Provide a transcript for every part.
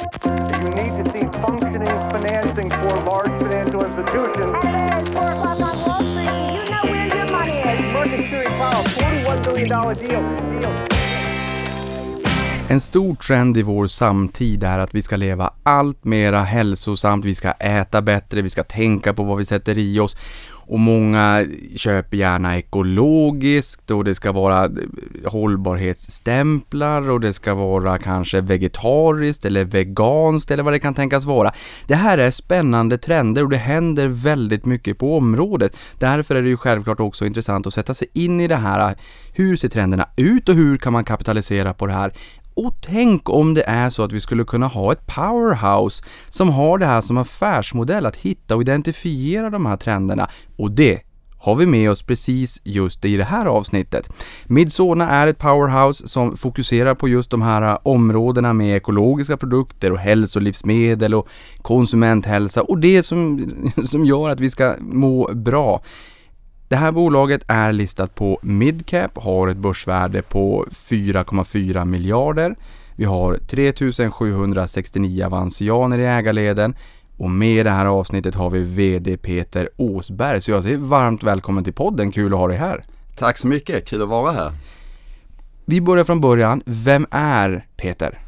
You need to see functioning financing for large financial institutions. It's 4 o'clock on Wall Street. You know where your money is. Market Security Powell, $41 billion deal. En stor trend i vår samtid är att vi ska leva allt mera hälsosamt, vi ska äta bättre, vi ska tänka på vad vi sätter i oss. Och många köper gärna ekologiskt och det ska vara eh, hållbarhetsstämplar och det ska vara kanske vegetariskt eller veganskt eller vad det kan tänkas vara. Det här är spännande trender och det händer väldigt mycket på området. Därför är det ju självklart också intressant att sätta sig in i det här. Hur ser trenderna ut och hur kan man kapitalisera på det här? Och tänk om det är så att vi skulle kunna ha ett powerhouse som har det här som affärsmodell att hitta och identifiera de här trenderna. Och det har vi med oss precis just i det här avsnittet. Midsona är ett powerhouse som fokuserar på just de här områdena med ekologiska produkter och hälsolivsmedel och konsumenthälsa och det som, som gör att vi ska må bra. Det här bolaget är listat på midcap, har ett börsvärde på 4,4 miljarder. Vi har 3769 avansianer i ägarleden och med i det här avsnittet har vi VD Peter Åsberg. Så jag säger varmt välkommen till podden, kul att ha dig här. Tack så mycket, kul att vara här. Vi börjar från början. Vem är Peter?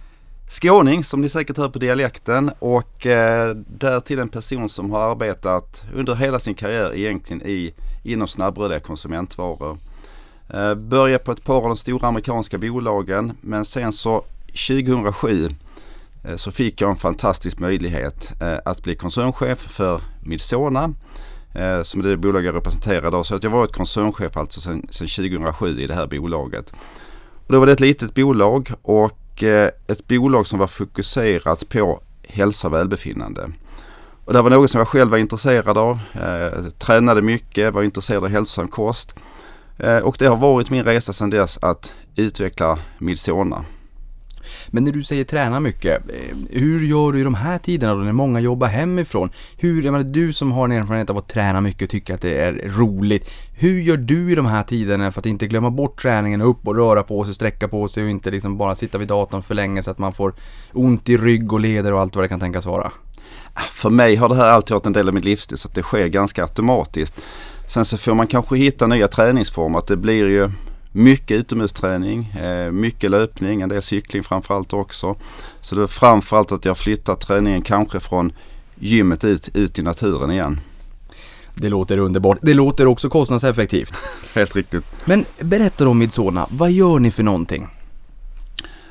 Skåning som ni säkert hör på dialekten och eh, därtill en person som har arbetat under hela sin karriär egentligen i, inom snabbrörliga konsumentvaror. Eh, Började på ett par av de stora amerikanska bolagen men sen så 2007 eh, så fick jag en fantastisk möjlighet eh, att bli koncernchef för Midsona som är det bolag jag representerar idag. Så att jag har varit koncernchef alltså sedan 2007 i det här bolaget. Och då var det ett litet bolag och ett bolag som var fokuserat på hälsa och välbefinnande. Och det var något som jag själv var intresserad av. Eh, tränade mycket, var intresserad av hälsosam kost. Eh, och det har varit min resa sedan dess att utveckla Midsona. Men när du säger träna mycket, eh, hur gör du i de här tiderna då när många jobbar hemifrån? Hur, jag menar, du som har en erfarenhet av att träna mycket och tycker att det är roligt. Hur gör du i de här tiderna för att inte glömma bort träningen, upp och röra på sig, sträcka på sig och inte liksom bara sitta vid datorn för länge så att man får ont i rygg och leder och allt vad det kan tänkas vara? För mig har det här alltid varit en del av mitt livsstil så att det sker ganska automatiskt. Sen så får man kanske hitta nya träningsformer. Att det blir ju mycket utomhusträning, eh, mycket löpning, en del cykling framförallt också. Så det är framförallt att jag flyttar träningen kanske från gymmet ut, ut i naturen igen. Det låter underbart. Det låter också kostnadseffektivt. Helt riktigt. Men berätta om Midsona, vad gör ni för någonting?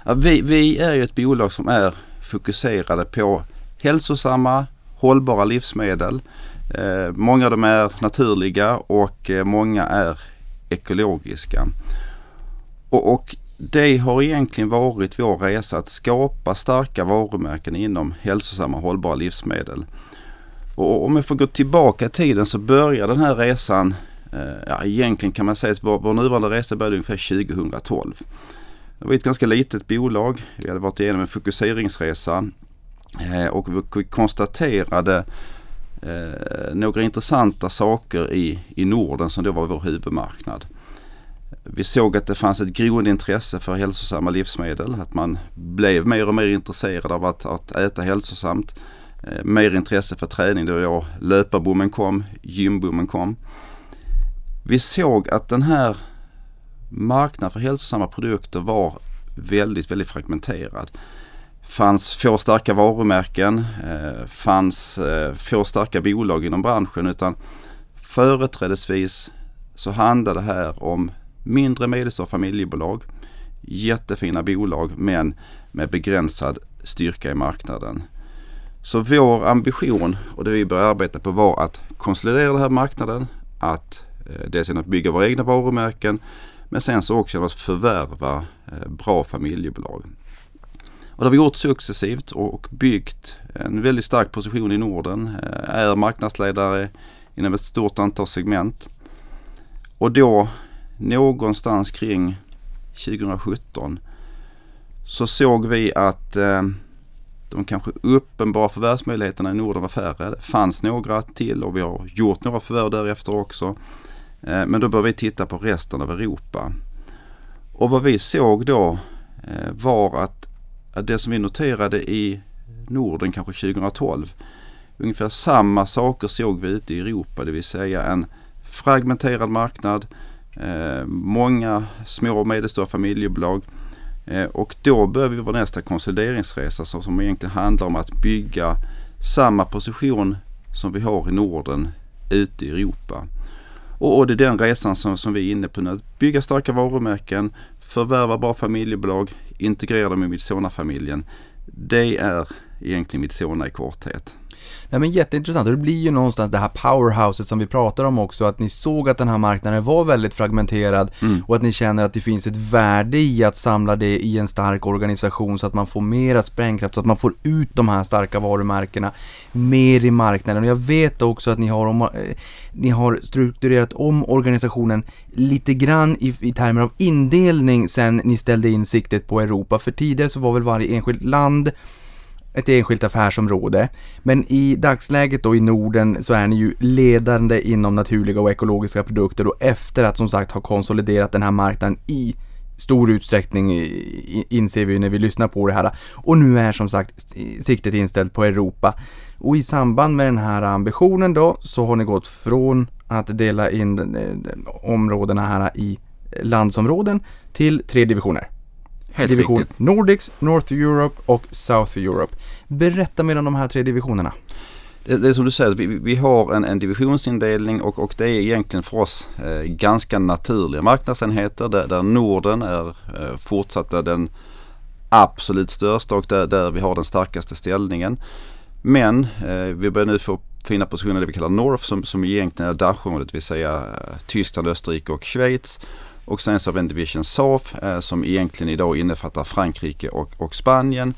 Ja, vi, vi är ju ett bolag som är fokuserade på hälsosamma, hållbara livsmedel. Eh, många av dem är naturliga och eh, många är ekologiska. Och, och det har egentligen varit vår resa att skapa starka varumärken inom hälsosamma hållbara livsmedel. Och om jag får gå tillbaka i tiden så började den här resan, eh, ja, egentligen kan man säga att vår, vår nuvarande resa började ungefär 2012. Det var ett ganska litet bolag. Vi hade varit igenom en fokuseringsresa Eh, och vi konstaterade eh, några intressanta saker i, i Norden som då var vår huvudmarknad. Vi såg att det fanns ett groende intresse för hälsosamma livsmedel. Att man blev mer och mer intresserad av att, att äta hälsosamt. Eh, mer intresse för träning då, då löparboomen kom, gymboomen kom. Vi såg att den här marknaden för hälsosamma produkter var väldigt, väldigt fragmenterad fanns få starka varumärken, eh, fanns eh, få starka bolag inom branschen utan företrädesvis så handlade det här om mindre medelstora familjebolag, jättefina bolag men med begränsad styrka i marknaden. Så vår ambition och det vi började arbeta på var att konsolidera den här marknaden, att eh, dels genom att bygga våra egna varumärken men sen så också genom att förvärva eh, bra familjebolag. Och det har vi gjort successivt och byggt en väldigt stark position i Norden. Eh, är marknadsledare inom ett stort antal segment. Och då någonstans kring 2017 så såg vi att eh, de kanske uppenbara förvärvsmöjligheterna i Norden var färre. Det fanns några till och vi har gjort några förvärv därefter också. Eh, men då började vi titta på resten av Europa. Och vad vi såg då eh, var att det som vi noterade i Norden kanske 2012. Ungefär samma saker såg vi ute i Europa, det vill säga en fragmenterad marknad, eh, många små och medelstora familjebolag eh, och då börjar vi vår nästa konsolideringsresa som, som egentligen handlar om att bygga samma position som vi har i Norden ute i Europa. Och, och det är den resan som, som vi är inne på nu. Att bygga starka varumärken, förvärva bra familjebolag, integrera dem i Midsona-familjen. Det är egentligen Midsona i korthet. Nej men jätteintressant och det blir ju någonstans det här powerhouset som vi pratar om också, att ni såg att den här marknaden var väldigt fragmenterad Mm. och att ni känner att det finns ett värde i att samla det i en stark organisation så att man får mera sprängkraft, så att man får ut de här starka varumärkena mer i marknaden. Och jag vet också att ni har, om, eh, ni har strukturerat om organisationen lite grann i, i termer av indelning sen ni ställde in siktet på Europa. För tidigare så var väl varje enskilt land ett enskilt affärsområde. Men i dagsläget då i Norden så är ni ju ledande inom naturliga och ekologiska produkter och efter att som sagt ha konsoliderat den här marknaden i stor utsträckning inser vi när vi lyssnar på det här. Och nu är som sagt siktet inställt på Europa. Och i samband med den här ambitionen då så har ni gått från att dela in områdena här i eh, landsområden till tre divisioner. Helt Division riktigt. Nordics, North Europe och South Europe. Berätta mer om de här tre divisionerna. Det, det är som du säger, vi, vi har en, en divisionsindelning och, och det är egentligen för oss eh, ganska naturliga marknadsenheter där, där Norden är eh, fortsatt den absolut största och där, där vi har den starkaste ställningen. Men eh, vi börjar nu få fina positioner det vi kallar North som, som egentligen är Dachområdet, det vill säga eh, Tyskland, Österrike och Schweiz. Och sen så har vi en Division South eh, som egentligen idag innefattar Frankrike och, och Spanien.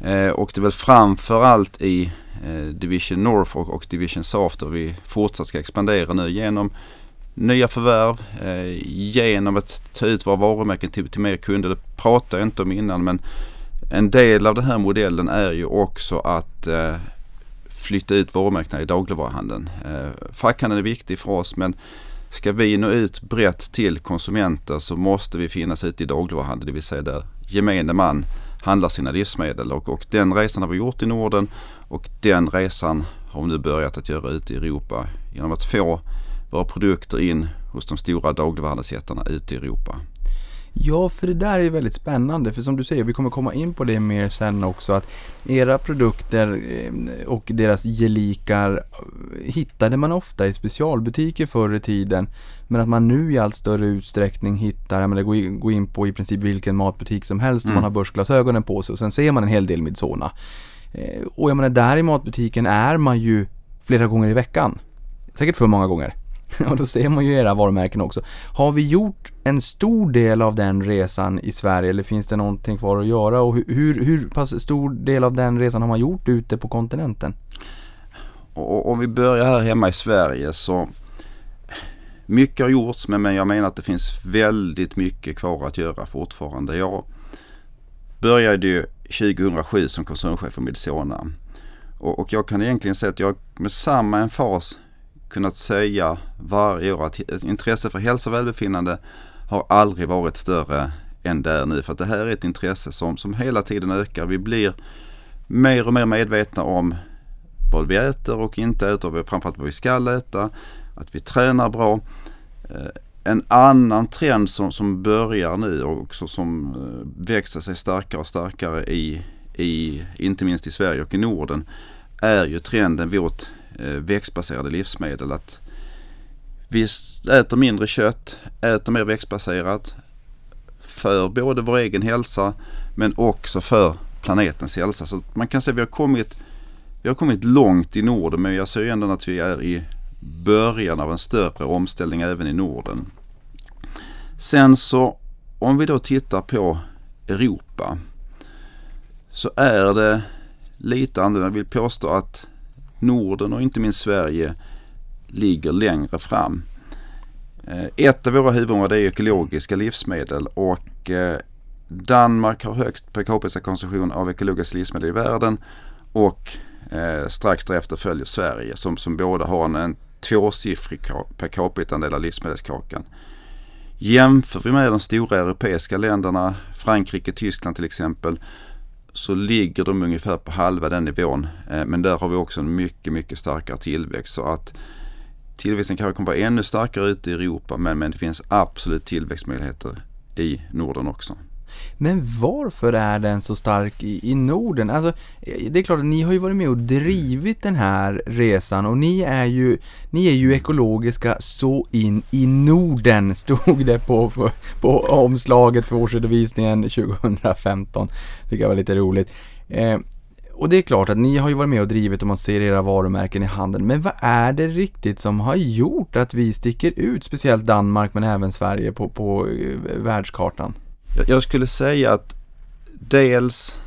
Eh, och det är väl framförallt i eh, Division North och, och Division South där vi fortsatt ska expandera nu genom nya förvärv, eh, genom att ta ut våra varumärken till, till mer kunder. Det pratade jag inte om innan men en del av den här modellen är ju också att eh, flytta ut varumärkena i dagligvaruhandeln. Eh, fackhandeln är viktig för oss men ska vi nå ut brett till konsumenter så måste vi finnas ute i dagligvaruhandeln, det vill säga där gemene man handlar sina livsmedel och, och den resan har vi gjort i Norden och den resan har vi nu börjat att göra ute i Europa genom att få våra produkter in hos de stora dagligvaruhandelsjättarna ute i Europa. Ja, för det där är väldigt spännande. För som du säger, vi kommer komma in på det mer sen också. Att era produkter eh, och deras gelikar eh, hittade man ofta i specialbutiker förr i tiden. Men att man nu i allt större utsträckning hittar, jag menar, gå in, på i princip vilken matbutik som helst Mm. man har börsglasögonen på sig och sen ser man en hel del Midsona. Eh, och jag menar, där i matbutiken är man ju flera gånger i veckan. Säkert för många gånger. Och då ser man ju era varumärken också. Har vi gjort en stor del av den resan i Sverige eller finns det någonting kvar att göra? Och hur, hur, pass stor del av den resan har man gjort ute på kontinenten? Och om vi börjar här hemma i Sverige så mycket har gjorts men, men jag menar att det finns väldigt mycket kvar att göra fortfarande. Jag började ju 2007 som koncernchef för Midsona och, och jag kan egentligen säga att jag med samma emfas kunnat säga varje år att intresse för hälsa och välbefinnande har aldrig varit större än det är nu. För att det här är ett intresse som, som hela tiden ökar. Vi blir mer och mer medvetna om vad vi äter och inte äter, och framförallt vad vi ska äta, att vi tränar bra. Eh, en annan trend som, som börjar nu och också som eh, växer sig starkare och starkare i, i, inte minst i Sverige och i Norden, är ju trenden mot Eh, växtbaserade livsmedel. Att vi äter mindre kött, äter mer växtbaserat för både vår egen hälsa men också för planetens hälsa. Så man kan säga att vi har kommit, vi har kommit långt i Norden men jag ser ju ändå att vi är i början av en större omställning även i Norden. Sen så om vi då tittar på Europa så är det lite annorlunda. Jag vill påstå att Norden och inte minst Sverige ligger längre fram. Eh, ett av våra huvudområden är ekologiska livsmedel och eh, Danmark har högst per capita-konsumtion av ekologiska livsmedel i världen och eh, strax därefter följer Sverige som, som båda har en, en tvåsiffrig per capita-andel av livsmedelskakan. Jämför vi med de stora europeiska länderna, Frankrike, Tyskland till exempel, så ligger de ungefär på halva den nivån. Eh, men där har vi också en mycket, mycket starkare tillväxt. Så att tillväxten kanske kommer vara ännu starkare ute i Europa men, men det finns absolut tillväxtmöjligheter i Norden också. Men varför är den så stark i, i Norden? Alltså, eh, det är klart att ni har ju varit med och drivit den här resan och ni är ju, ni är ju ekologiska så in i Norden, stod det på, på, på omslaget för årsredovisningen 2015. Tycker jag var lite roligt. Eh, och det är klart att ni har ju varit med och drivit och man ser era varumärken i handeln. Men vad är det riktigt som har gjort att vi sticker ut, speciellt Danmark men även Sverige på, på eh, världskartan? Jag, skulle säga att dels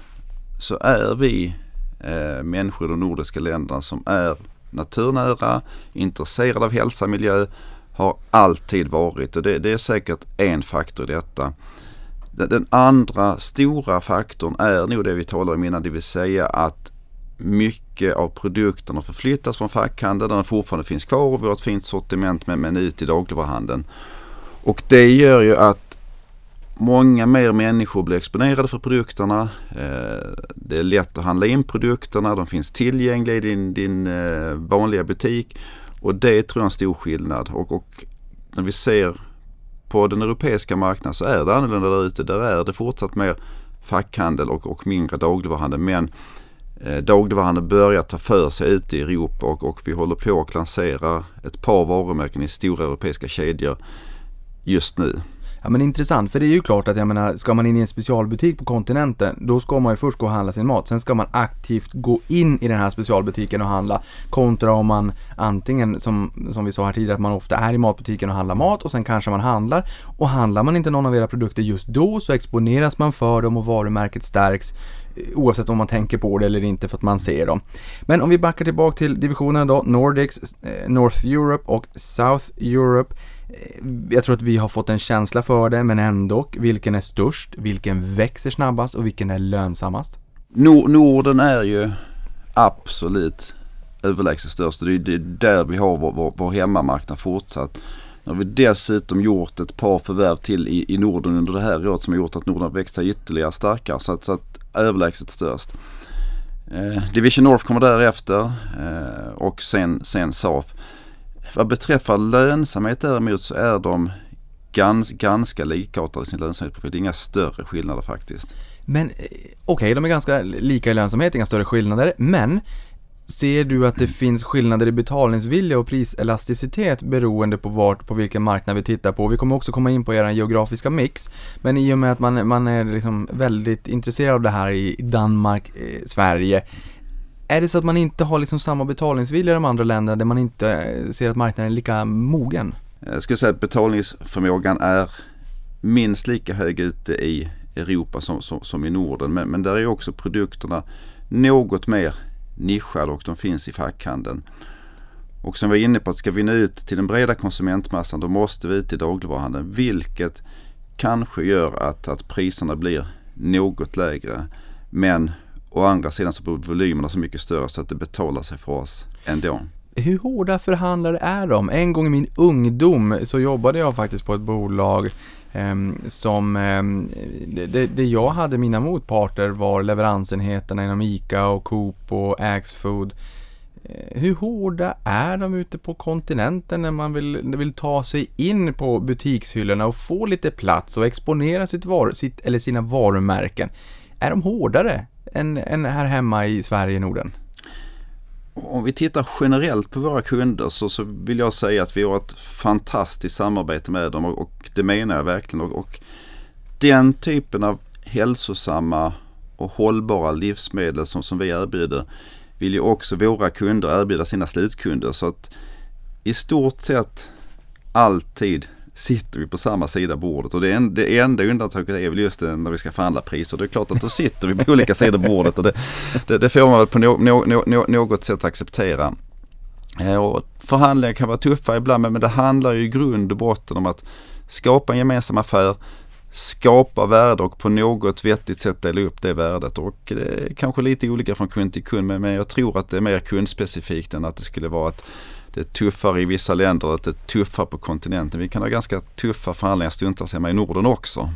så är vi eh, människor i de nordiska länderna som är naturnära, intresserade av hälsa och miljö, har alltid varit och det, det är säkert en faktor i detta. Den, den andra stora faktorn är nog det vi talade om innan, det vill säga att mycket av produkterna förflyttas från fackhandeln där den fortfarande finns kvar och vi har ett fint sortiment med, men ut i dagligvaruhandeln. Och det gör ju att Många mer människor blir exponerade för produkterna. Eh, det är lätt att handla in produkterna. De finns tillgängliga i din, din eh, vanliga butik. Och det tror jag är en stor skillnad. Och, och, när vi ser på den europeiska marknaden så är det annorlunda där ute. Där är det fortsatt mer fackhandel och, och mindre dagligvaruhandel. Men eh, dagligvaruhandeln börjar ta för sig ute i Europa och, och vi håller på att lansera ett par varumärken i stora europeiska kedjor just nu. Ja men intressant, för det är ju klart att jag menar, ska man in i en specialbutik på kontinenten, då ska man ju först gå och handla sin mat. Sen ska man aktivt gå in i den här specialbutiken och handla. Kontra om man antingen, som, som vi sa här tidigare, att man ofta är i matbutiken och handlar mat och sen kanske man handlar. Och handlar man inte någon av era produkter just då så exponeras man för dem och varumärket stärks eh, oavsett om man tänker på det eller inte för att man ser dem. Men om vi backar tillbaka till divisionerna då, Nordics, eh, North Europe och South Europe. Eh, jag tror att vi har fått en känsla för det, men ändå. Vilken är störst? Vilken växer snabbast? Och vilken är lönsammast? Norden är ju absolut överlägset störst. Det är där vi har vår, vår, vår hemmamarknad fortsatt. Nu har vi dessutom gjort ett par förvärv till i, i Norden under det här året som har gjort att Norden har växt sig ytterligare starkare. Så att, så att överlägset störst. Eh, Division North kommer därefter eh, och sen, sen SAF. Vad beträffar lönsamhet däremot så är de gans, ganska likartade i sin lönsamhetsprofil. Det är inga större skillnader faktiskt. Men eh, okej, okay, de är ganska lika i lönsamhet, inga större skillnader. Men ser du att det finns skillnader i betalningsvilja och priselasticitet beroende på vart, på vilken marknad vi tittar på? Vi kommer också komma in på er geografiska mix. Men i och med att man, man är liksom väldigt intresserad av det här i Danmark, eh, Sverige. Är det så att man inte har liksom samma betalningsvilja i de andra länderna där man inte eh, ser att marknaden är lika mogen? Jag skulle säga att betalningsförmågan är minst lika hög ute i Europa som, som, som i Norden. Men, men där är också produkterna något mer nischade och de finns i fackhandeln. Och som vi är inne på, att ska vi nå ut till den breda konsumentmassan då måste vi ut i dagligvaruhandeln. Vilket kanske gör att, att priserna blir något lägre. Men Å andra sidan så blir volymerna så mycket större så att det betalar sig för oss ändå. Hur hårda förhandlare är de? En gång i min ungdom så jobbade jag faktiskt på ett bolag eh, som, eh, det, det, jag hade mina motparter var leveransenheterna inom ICA och Coop och Axfood. Eh, hur hårda är de ute på kontinenten när man vill, vill ta sig in på butikshyllorna och få lite plats och exponera sitt var, sitt, eller sina varumärken? Är de hårdare än, än här hemma i Sverige, Norden? Om vi tittar generellt på våra kunder så, så vill jag säga att vi har ett fantastiskt samarbete med dem och, och det menar jag verkligen. Och, och, den typen av hälsosamma och hållbara livsmedel som, som vi erbjuder vill ju också våra kunder erbjuda sina slutkunder. Så att i stort sett alltid sitter vi på samma sida bordet och det, en, det enda undantaget är väl just det när vi ska förhandla priser. Det är klart att då sitter vi på olika sidor bordet och det, det, det får man väl på no, no, no, något sätt acceptera. Eh, och förhandlingar kan vara tuffa ibland men det handlar ju i grund och botten om att skapa en gemensam affär, skapa värde och på något vettigt sätt dela upp det värdet. Och det är kanske lite olika från kund till kund men jag tror att det är mer kundspecifikt än att det skulle vara att det är tuffare i vissa länder, det är tuffare på kontinenten. Vi kan ha ganska tuffa förhandlingar stundtals hemma i Norden också.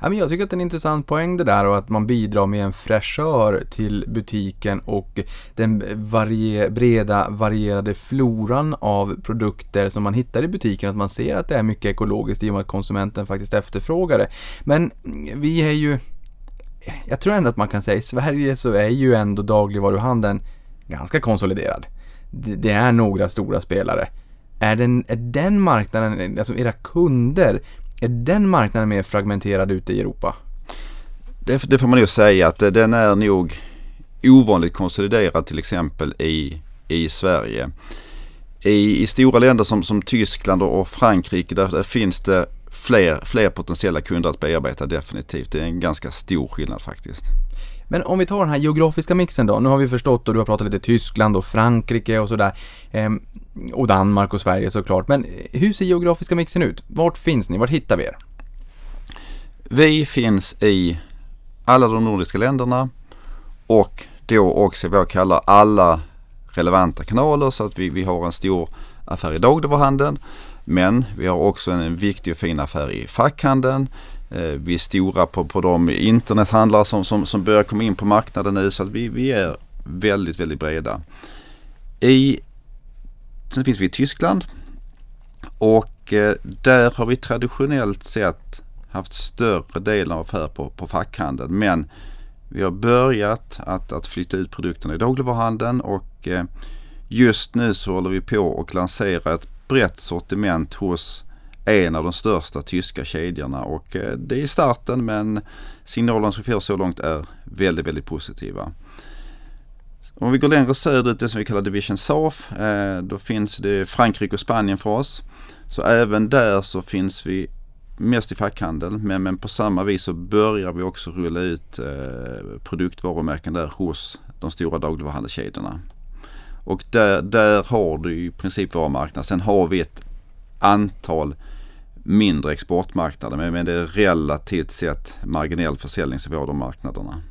Ja, men jag tycker att det är en intressant poäng det där och att man bidrar med en fräschör till butiken och den varie, breda varierade floran av produkter som man hittar i butiken. Att man ser att det är mycket ekologiskt i och med att konsumenten faktiskt efterfrågar det. Men vi är ju, jag tror ändå att man kan säga i Sverige så är ju ändå dagligvaruhandeln ganska konsoliderad. Det, är några stora spelare. Är den, är den marknaden, alltså era kunder, är den marknaden mer fragmenterad ute i Europa? Det, det får man nog säga att den är nog ovanligt konsoliderad till exempel i, i Sverige. I, I stora länder som, som Tyskland och Frankrike där, där finns det fler, fler potentiella kunder att bearbeta definitivt. Det är en ganska stor skillnad faktiskt. Men om vi tar den här geografiska mixen då. Nu har vi förstått och du har pratat lite Tyskland och Frankrike och sådär. Ehm, och Danmark och Sverige såklart. Men eh, hur ser geografiska mixen ut? Vart finns ni? Vart hittar vi er? Vi finns i alla de nordiska länderna och då också vad jag kallar alla relevanta kanaler så att vi, vi har en stor affär i dagligvaruhandeln. Men vi har också en viktig och fin affär i fackhandeln. Eh, vi är stora på, på de internethandlare som, som, som börjar komma in på marknaden nu så att vi, vi är väldigt, väldigt breda. I, sen finns vi i Tyskland och eh, där har vi traditionellt sett haft större delen av affär på, på fackhandeln. Men vi har börjat att, att flytta ut produkterna i dagligvaruhandeln och eh, just nu så håller vi på att lansera ett brett sortiment hos en av de största tyska kedjorna och eh, det är starten men signalerna som vi får så långt är väldigt, väldigt positiva. Om vi går längre söderut, det som vi kallar Division South, eh, då finns det Frankrike och Spanien för oss. Så även där så finns vi mest i fackhandel men, men på samma vis så börjar vi också rulla ut eh, produktvarumärken där hos de stora dagligvaruhandelskedjorna. Och där, där har du i princip vår marknad. Sen har vi ett antal mindre exportmarknader men, men det är relativt sett marginell försäljning så vi har de marknaderna.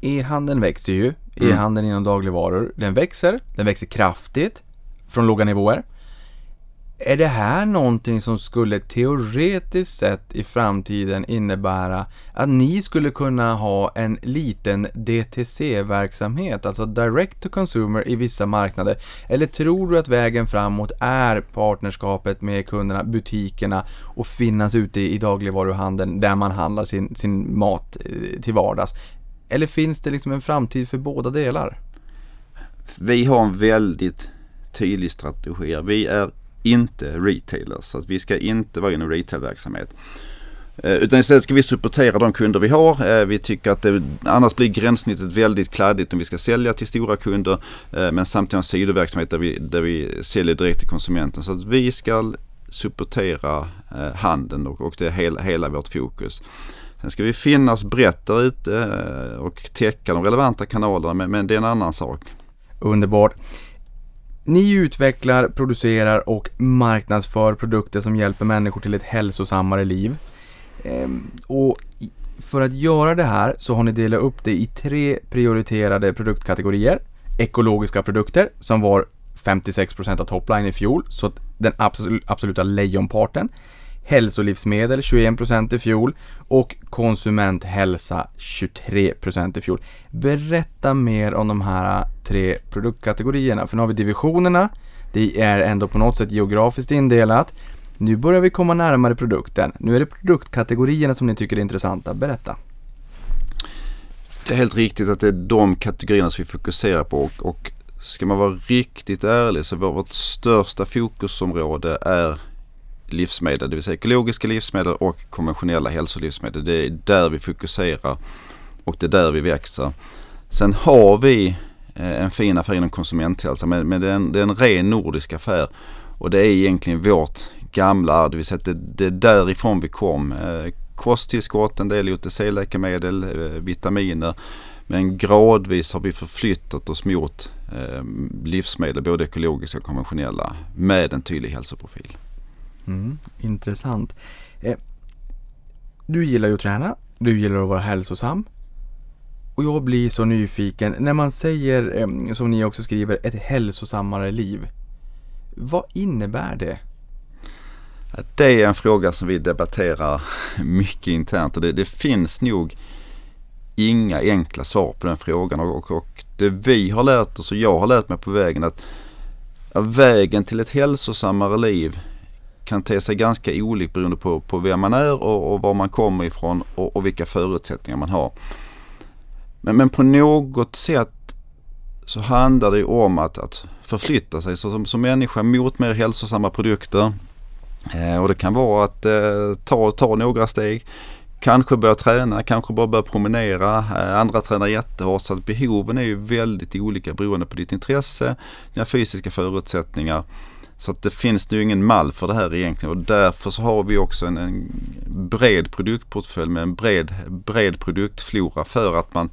E-handeln växer ju. E-handeln inom dagligvaror. Den växer. Den växer kraftigt. Från låga nivåer. Är det här någonting som skulle teoretiskt sett i framtiden innebära att ni skulle kunna ha en liten DTC-verksamhet, alltså Direct to Consumer i vissa marknader? Eller tror du att vägen framåt är partnerskapet med kunderna, butikerna och finnas ute i dagligvaruhandeln där man handlar sin, sin mat eh, till vardags? Eller finns det liksom en framtid för båda delar? Vi har en väldigt tydlig strategi. Vi är inte retailers. Så att vi ska inte vara inom retailverksamhet. Eh, utan istället ska vi supportera de kunder vi har. Eh, vi tycker att det, annars blir gränssnittet väldigt kladdigt om vi ska sälja till stora kunder eh, men samtidigt ha en sidoverksamhet där vi, där vi säljer direkt till konsumenten. Så att vi ska supportera handeln och, och det är hela, hela vårt fokus. Sen ska vi finnas brett där ute och täcka de relevanta kanalerna men, men det är en annan sak. Underbart. Ni utvecklar, producerar och marknadsför produkter som hjälper människor till ett hälsosammare liv. Ehm, och för att göra det här så har ni delat upp det i tre prioriterade produktkategorier. Ekologiska produkter som var 56% av topline i fjol, så den absoluta lejonparten hälsolivsmedel 21% i fjol och konsumenthälsa 23% i fjol. Berätta mer om de här tre produktkategorierna, för nu har vi divisionerna, det är ändå på något sätt geografiskt indelat. Nu börjar vi komma närmare produkten. Nu är det produktkategorierna som ni tycker är intressanta. Berätta. Det är helt riktigt att det är de kategorierna som vi fokuserar på och, och ska man vara riktigt ärlig så vårt största fokusområde är livsmedel, det vill säga ekologiska livsmedel och konventionella hälsolivsmedel. Det är där vi fokuserar och det är där vi växer. Sen har vi eh, en fin affär inom konsumenthälsa men, men det, är en, det är en ren nordisk affär och det är egentligen vårt gamla arv, det vill säga att det, det är därifrån vi kom. Eh, kosttillskott, en del OTC-läkemedel, eh, vitaminer. Men gradvis har vi förflyttat oss mot livsmedel, både ekologiska och konventionella, med en tydlig hälsoprofil. Mm, intressant. Eh, du gillar ju att träna, du gillar att vara hälsosam. Och jag blir så nyfiken, när man säger, eh, som ni också skriver, ett hälsosammare liv. Vad innebär det? Det är en fråga som vi debatterar mycket internt och det, det finns nog inga enkla svar på den frågan och, och, det vi har lärt oss och jag har lärt mig på vägen att vägen till ett hälsosammare liv kan te sig ganska olik beroende på, på vem man är och, och var man kommer ifrån och, och vilka förutsättningar man har. Men, men på något sätt så handlar det om att, att förflytta sig så som, som människa mot mer hälsosamma produkter. Eh, och det kan vara att eh, ta, ta några steg. Kanske börja träna, kanske bara börja promenera. Eh, andra tränar jättehårt så att behoven är ju väldigt olika beroende på ditt intresse, dina fysiska förutsättningar. Så att det finns ju ingen mall för det här egentligen och därför så har vi också en, en bred produktportfölj med en bred, bred produktflora för att man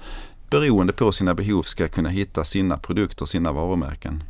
beroende på sina behov ska kunna hitta sina produkter, sina varumärken.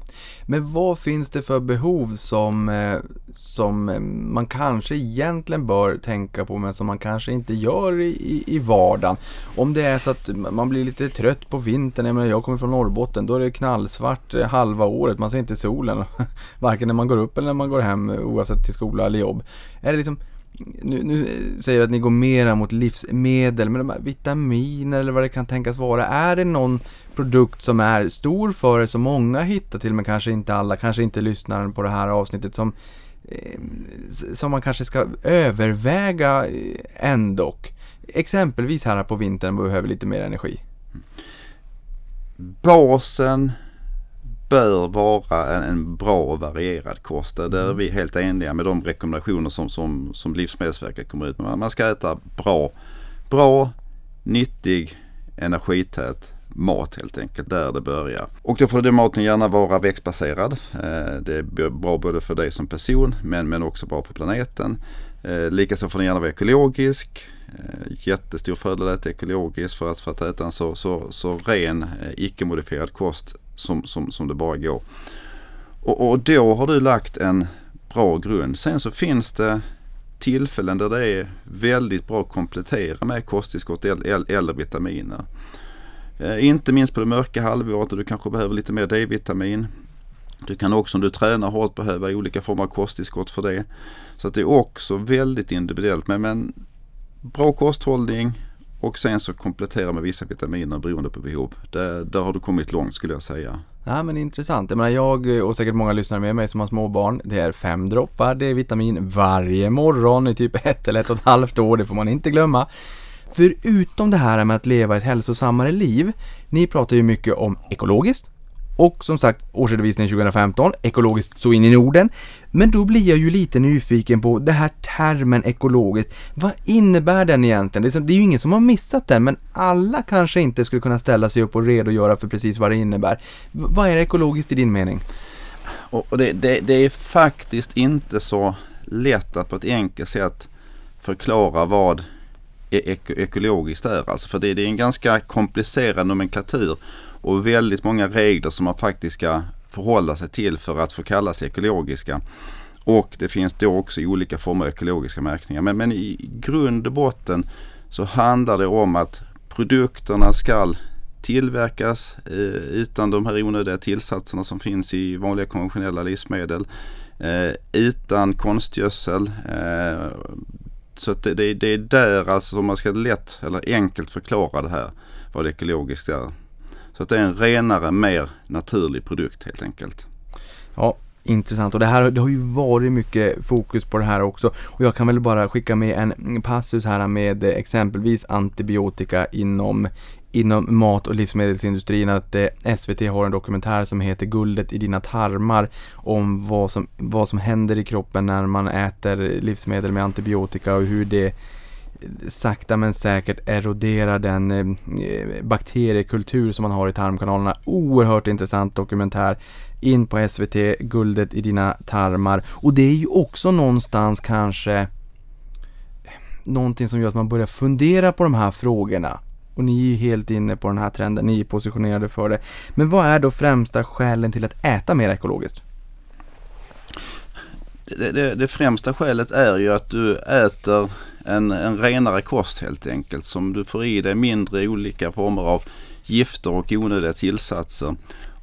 Men vad finns det för behov som, eh, som eh, man kanske egentligen bör tänka på men som man kanske inte gör i, i vardagen? Om det är så att man blir lite trött på vintern, jag menar jag kommer från Norrbotten, då är det knallsvart eh, halva året, man ser inte solen. Varken när man går upp eller när man går hem oavsett till skola eller jobb. Är det liksom nu, nu säger du att ni går mera mot livsmedel, men de här vitaminer eller vad det kan tänkas vara. Är det någon produkt som är stor för er, som många hittar till, men kanske inte alla, kanske inte lyssnar på det här avsnittet, som, eh, som man kanske ska överväga eh, ändå? Exempelvis här på vintern behöver lite mer energi. Basen bör vara en, en bra och varierad kost. Där är mm. vi helt eniga med de rekommendationer som, som, som Livsmedelsverket kommer ut med. Man ska äta bra, bra, nyttig, energität mat helt enkelt, där det börjar. Och då får den maten gärna vara växtbaserad. Eh, det är bra både för dig som person men, men också bra för planeten. Eh, likaså får den gärna vara ekologisk. Eh, jättestor fördel att äta ekologiskt för att, för att äta en så, så, så ren icke-modifierad kost som, som, som det bara går. Och, och då har du lagt en bra grund. Sen så finns det tillfällen där det är väldigt bra att komplettera med kosttillskott eller vitaminer. Eh, inte minst på det mörka halvåret och du kanske behöver lite mer D-vitamin. Du kan också om du tränar hårt behöva olika former av kosttillskott för det. Så att det är också väldigt individuellt. Men, men bra kosthållning, och sen så komplettera med vissa vitaminer beroende på behov. Det, där har du kommit långt skulle jag säga. Ja men intressant. Jag menar jag eh, och säkert många lyssnare med mig som har småbarn. Det är fem droppar D-vitamin varje morgon i typ ett eller ett och ett halvt år. Det får man inte glömma. Förutom det här med att leva ett hälsosammare liv. Ni pratar ju mycket om ekologiskt, och som sagt, årsredovisningen 2015, ekologiskt så in i Norden. Men då blir jag ju lite nyfiken på det här termen ekologiskt. Vad innebär den egentligen? Det är, ju ingen som har missat den, men alla kanske inte skulle kunna ställa sig upp och redogöra för precis vad det innebär. vad är ekologiskt i din mening? Och det, det, det är faktiskt inte så lätt att på ett enkelt sätt förklara vad e-, ek ekologiskt är. Alltså för det, det är en ganska komplicerad nomenklatur och väldigt många regler som man faktiskt ska förhålla sig till för att få kalla sig ekologiska. Och det finns då också olika former av ekologiska märkningar. Men, men i grund och botten så handlar det om att produkterna ska tillverkas eh, utan de här onödiga tillsatserna som finns i vanliga konventionella livsmedel. Eh, utan konstgödsel. Eh, så det, det, det, är där alltså som man ska lätt eller enkelt förklara det här vad det ekologiska är. Så att det är en renare, mer naturlig produkt helt enkelt. Ja, intressant. Och det här det har ju varit mycket fokus på det här också. Och jag kan väl bara skicka med en passus här med exempelvis antibiotika inom inom mat och livsmedelsindustrin att eh, SVT har en dokumentär som heter Guldet i dina tarmar om vad som, vad som händer i kroppen när man äter livsmedel med antibiotika och hur det sakta men säkert eroderar den eh, bakteriekultur som man har i tarmkanalerna. Oerhört intressant dokumentär. In på SVT, Guldet i dina tarmar. Och det är ju också någonstans kanske eh, någonting som gör att man börjar fundera på de här frågorna. Och ni är ju helt inne på den här trenden, ni är positionerade för det. Men vad är då främsta skälen till att äta mer ekologiskt? Det, det, det främsta skälet är ju att du äter en, en renare kost helt enkelt. Som du får i dig mindre olika former av gifter och onödiga tillsatser.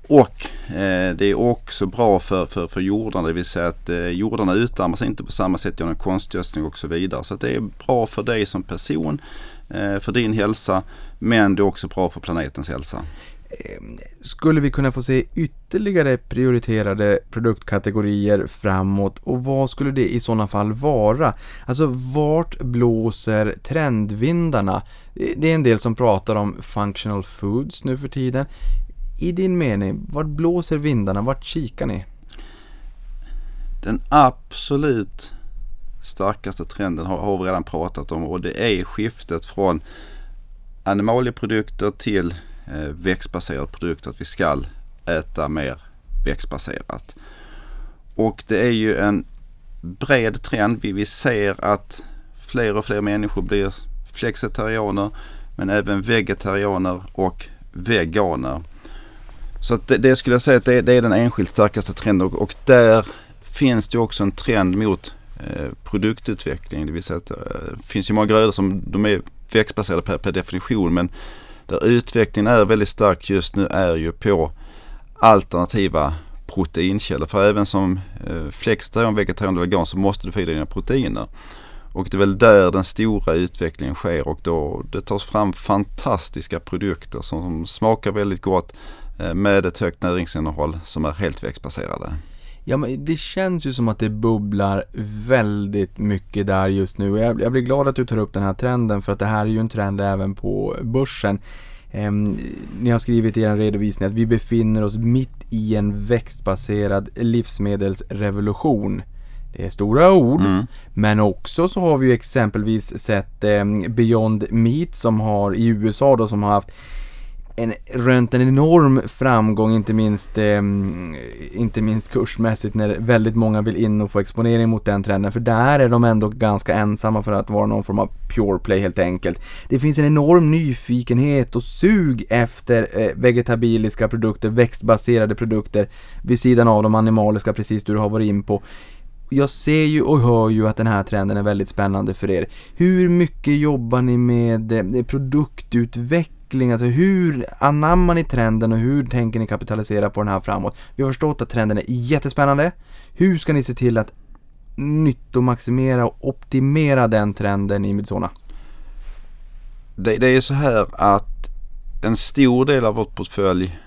Och eh, det är också bra för, för, för jordarna, det vill säga att eh, jordarna utarmas inte på samma sätt genom konstgödsling och så vidare. Så det är bra för dig som person, eh, för din hälsa, men det är också bra för planetens hälsa. Ehm, skulle vi kunna få se ytterligare prioriterade produktkategorier framåt och vad skulle det i sådana fall vara? Alltså vart blåser trendvindarna? Eh, det är en del som pratar om functional foods nu för tiden. I din mening, vart blåser vindarna? Vart kikar ni? Den absolut starkaste trenden har, har vi redan pratat om och det är skiftet från animalieprodukter till Eh, växtbaserad växtbaserade produkter. Att vi ska äta mer växtbaserat. Och det är ju en bred trend. Vi, vi ser att fler och fler människor blir flexitarianer men även vegetarianer och veganer. Så det, det, skulle jag säga att det, det, är den enskilt starkaste trenden och, och där finns det också en trend mot eh, produktutveckling. Det vill säga att det eh, finns ju många grödor som de är växtbaserade per, per definition men där utvecklingen är väldigt stark just nu är ju på alternativa proteinkällor. För även som eh, flexitarian, vegetarian eller vegan så måste du få i dig dina proteiner. Och det är väl där den stora utvecklingen sker och då det tas fram fantastiska produkter som, som smakar väldigt gott eh, med ett högt näringsinnehåll som är helt växtbaserade. Ja, men det känns ju som att det bubblar väldigt mycket där just nu. Jag, jag blir glad att du tar upp den här trenden för att det här är ju en trend även på börsen. Eh, ni har skrivit i er redovisning att vi befinner oss mitt i en växtbaserad livsmedelsrevolution. Det är stora ord, mm. men också så har vi ju exempelvis sett eh, Beyond Meat som har i USA då som har haft en, rönt en enorm framgång, inte minst, eh, inte minst kursmässigt när väldigt många vill in och få exponering mot den trenden. För där är de ändå ganska ensamma för att vara någon form av pure play helt enkelt. Det finns en enorm nyfikenhet och sug efter eh, vegetabiliska produkter, växtbaserade produkter vid sidan av de animaliska, precis du har varit in på jag ser ju och hör ju att den här trenden är väldigt spännande för er. Hur mycket jobbar ni med eh, produktutveckling? Utveckling, Alltså hur anammar ni trenden och hur tänker ni kapitalisera på den här framåt? Vi har förstått att trenden är jättespännande. Hur ska ni se till att nyttomaximera och optimera den trenden i Midsona? Det, det är ju så här att en stor del av vårt portfölj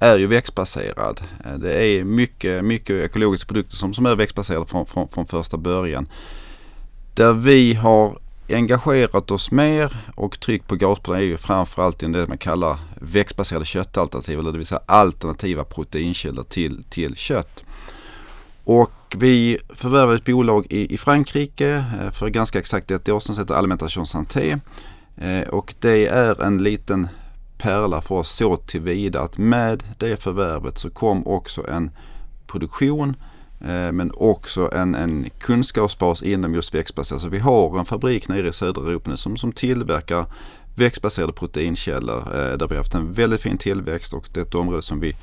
är ju växtbaserad. Det är mycket, mycket ekologiska produkter som, som är växtbaserade från, från, från första början. Där vi har engagerat oss mer och tryckt på gaspedalen är ju framförallt inom det man kallar växtbaserade köttalternativ, eller det vill säga alternativa proteinkällor till, till kött. Och vi förvärvade ett bolag i, i Frankrike eh, för ganska exakt ett år sedan som heter Alimentation Santé. Eh, och det är en liten pärla för oss så tillvida att med det förvärvet så kom också en produktion eh, Eh, men också en, en kunskapsbas inom just växtbaserat. Så vi har en fabrik nere i södra Europa nu som, som tillverkar växtbaserade proteinkällor eh, där vi har haft en väldigt fin tillväxt och det är ett område som vi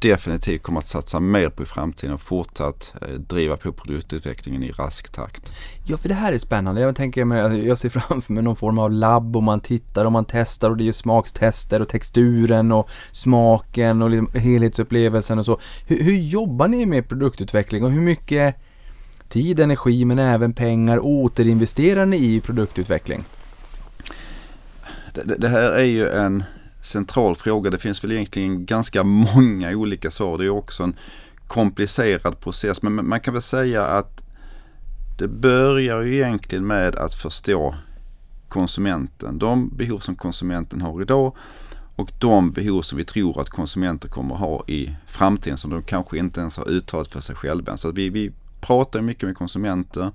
definitivt kommer att satsa mer på i framtiden och fortsatt eh, driva på produktutvecklingen i rask takt. Ja, för det här är spännande. Jag tänker mig, jag ser framför mig någon form av labb och man tittar och man testar och det är ju smakstester och texturen och smaken och liksom helhetsupplevelsen och så. Hur, hur jobbar ni med produktutveckling och hur mycket tid, energi men även pengar återinvesterar ni i produktutveckling? Det, det här är ju en central fråga. Det finns väl egentligen ganska många olika svar. Det är också en komplicerad process. Men man kan väl säga att det börjar ju egentligen med att förstå konsumenten. De behov som konsumenten har idag och de behov som vi tror att konsumenter kommer ha i framtiden som de kanske inte ens har uttalat för sig själva. Så vi, vi pratar mycket med konsumenter.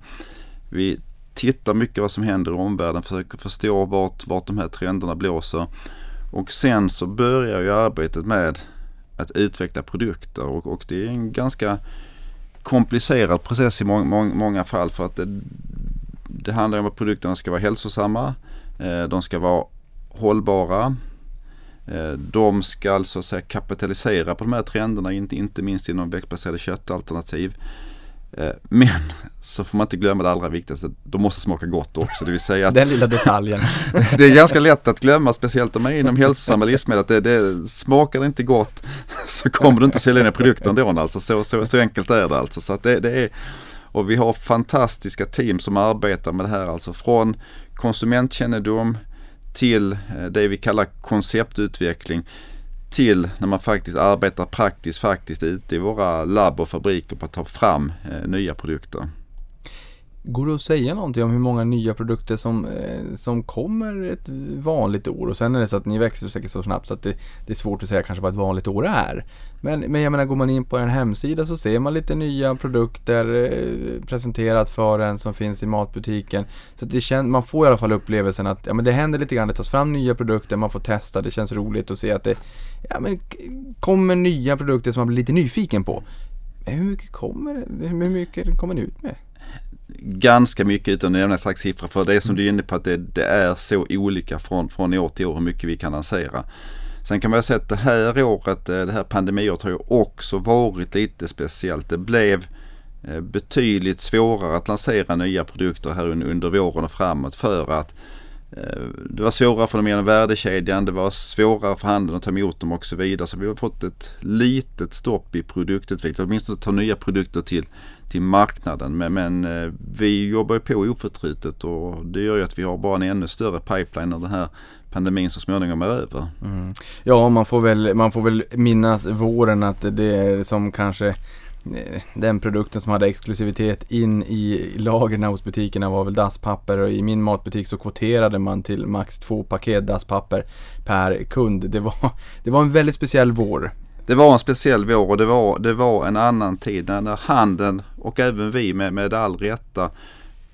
Vi tittar mycket vad som händer i omvärlden, försöker förstå vart, vart de här trenderna blåser. Och sen så börjar ju arbetet med att utveckla produkter och, och det är en ganska komplicerad process i må, må, många fall för att det, det handlar om att produkterna ska vara hälsosamma, eh, de ska vara hållbara, eh, de ska alltså så att säga kapitalisera på de här trenderna, inte, inte minst inom växtbaserade köttalternativ. Eh, Men så får man inte glömma det allra viktigaste, de måste smaka gott också. Det vill säga att Den lilla detaljen. det är ganska lätt att glömma, speciellt om man är inom hälsosamma livsmedel, att det, det smakar det inte gott så kommer du inte sälja dina produkter ändå. Alltså. Så, så, så enkelt är det alltså. Så att det, det är, och vi har fantastiska team som arbetar med det här, alltså från konsumentkännedom till eh, det vi kallar konceptutveckling till när man faktiskt arbetar praktiskt faktiskt ute i våra labb och fabriker på att ta fram eh, nya produkter. Går det att säga någonting om hur många nya produkter som, eh, som kommer ett vanligt år? Och sen är det så att ni växer säkert så snabbt så att det, det är svårt att säga kanske vad ett vanligt år är. Men, men jag menar, går man in på en hemsida så ser man lite nya produkter eh, presenterat för en som finns i matbutiken. Så att det känns, man får i alla fall upplevelsen att ja, men det händer lite grann, det tas fram nya produkter, man får testa, det känns roligt att se att det ja, men, kommer nya produkter som man blir lite nyfiken på. Men hur mycket kommer, det- hur mycket kommer ni ut med? Ganska mycket utan att nämna en exakt siffra för det är som du är inne på att det, det är så olika från, från år till år hur mycket vi kan lansera. Sen kan man säga att det här året, eh, det här pandemiåret har ju också varit lite speciellt. Det blev eh, betydligt svårare att lansera nya produkter här under våren och framåt för att Eh, det var svårare för dem genom värdekedjan, det var svårare för handeln att ta emot dem och så vidare. Så vi har fått ett litet stopp i produktutveckling, åtminstone ta nya produkter till, till marknaden. Men, men eh, vi jobbar ju på oförtrutet och det gör ju att vi har bara en ännu större pipeline när den här pandemin så småningom är över. Mm. Ja, man får, väl, man får väl minnas våren att det är som kanske Eh, den produkten som hade exklusivitet in i lagren hos butikerna var väl dasspapper och i min matbutik så kvoterade man till max två paket dasspapper per kund. Det var, det var en väldigt speciell vår. Det var en speciell vår och det var, det var en annan tid när, handeln och även vi med, med all rätta eh,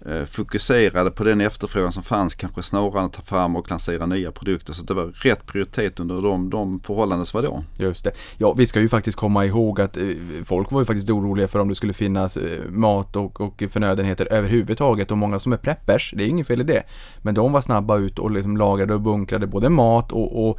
Eh, fokuserade på den efterfrågan som fanns kanske snarare än att ta fram och lansera nya produkter. Så det var rätt prioritet under de, de förhållanden som var då. Just det. Ja, vi ska ju faktiskt komma ihåg att eh, folk var ju faktiskt oroliga för om det skulle finnas eh, mat och, och förnödenheter överhuvudtaget och många som är preppers, det är inget fel i det. Men de var snabba ut och liksom lagrade och bunkrade både mat och, och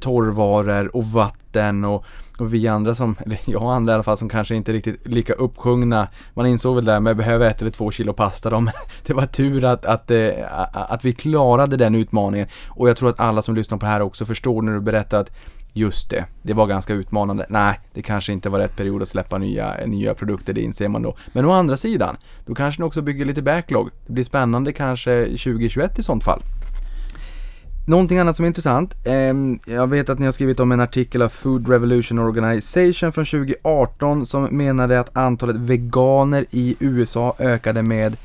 torrvaror och vatten och, och vi andra som, eller jag och andra i alla fall som kanske inte riktigt lika uppsjungna Man insåg väl där, men jag behöver ett eller två kilo pasta då, men det var tur att, att, eh, att vi klarade den utmaningen och jag tror att alla som lyssnar på det här också förstår när du berättar att Just det, det var ganska utmanande. Nej, det kanske inte var rätt period att släppa nya, nya produkter, det inser man då. Men å andra sidan, då kanske ni också bygger lite backlog. Det blir spännande kanske 2021 i sånt fall. Någonting annat som är intressant. Ehm, jag vet att ni har skrivit om en artikel av Food Revolution Organization från 2018 som menade att antalet veganer i USA ökade med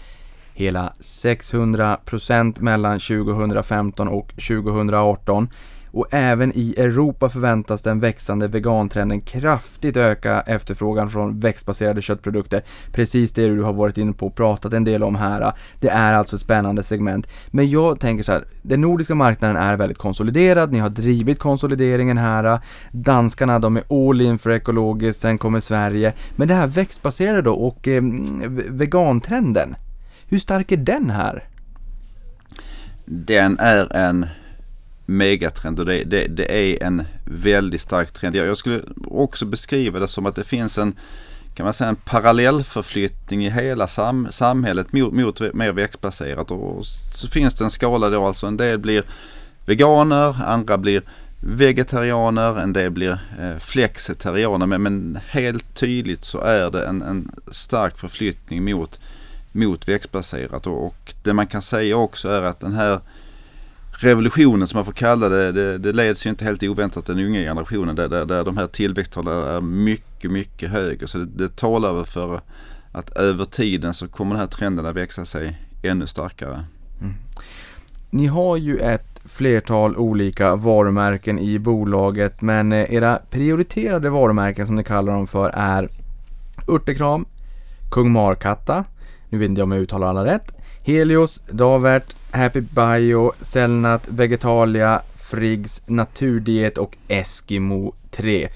hela 600% mellan 2015 och 2018. Och även i Europa förväntas den växande vegantrenden kraftigt öka efterfrågan från växtbaserade köttprodukter. Precis det du har varit inne på och pratat en del om här. Det är alltså ett spännande segment. Men jag tänker så här, den nordiska marknaden är väldigt konsoliderad, ni har drivit konsolideringen här. Danskarna, de är all in för ekologiskt, sen kommer Sverige. Men det här växtbaserade då och eh, vegantrenden, hur stark är den här? Den är en megatrend och det, det, det är en väldigt stark trend. Jag, skulle också beskriva det som att det finns en kan man säga en parallellförflyttning i hela sam, samhället mot, mot mer växtbaserat. Och så finns det en skala då alltså en del blir veganer, andra blir vegetarianer, en del blir eh, flexitarianer. Men, men helt tydligt så är det en, en stark förflyttning mot, mot växtbaserat. Och, och det man kan säga också är att den här revolutionen som man får kalla det, det, det leds ju inte helt oväntat den unga generationen där, där, där de här tillväxttalen är mycket, mycket högre. Så det, det talar väl för att över tiden så kommer den här trenden att växa sig ännu starkare. Mm. Ni har ju ett flertal olika varumärken i bolaget men eh, era prioriterade varumärken som ni kallar dem för är Urtekram, Kung Markatta, nu vet inte jag om jag uttalar alla rätt, Helios, Davert, Happy Bio, Cellnat, Vegetalia, Friggs, Naturdiet och Eskimo 3.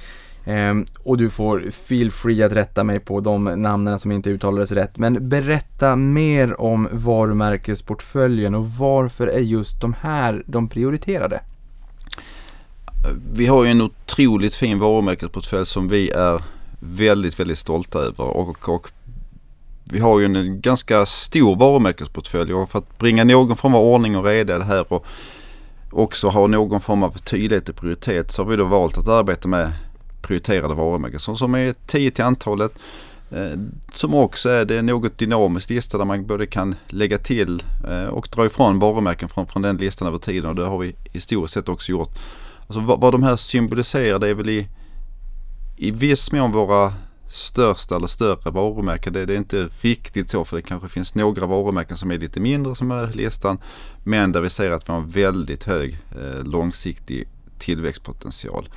Um, ehm, och du får feel free att rätta mig på de namnen som inte uttalades rätt. Men berätta mer om varumärkesportföljen och varför är just de här de prioriterade? Vi har ju en otroligt fin varumärkesportfölj som vi är väldigt, väldigt stolta över och, och vi har ju en ganska stor varumärkesportfölj och för att bringa någon form av ordning och reda i det här och också ha någon form av tydlighet och prioritet så har vi då valt att arbeta med prioriterade varumärken som, som är 10 till antalet. Eh, som också är det är något dynamiskt lista där man både kan lägga till eh, och dra ifrån varumärken från, från den listan över tiden och det har vi historiskt sett också gjort. Alltså vad, vad de här symboliserar det är väl i, i viss mån våra största eller större varumärken. Det, det, är inte riktigt så för det kanske finns några varumärken som är lite mindre som är listan. Men där vi ser att vi har en väldigt hög eh, långsiktig tillväxtpotential.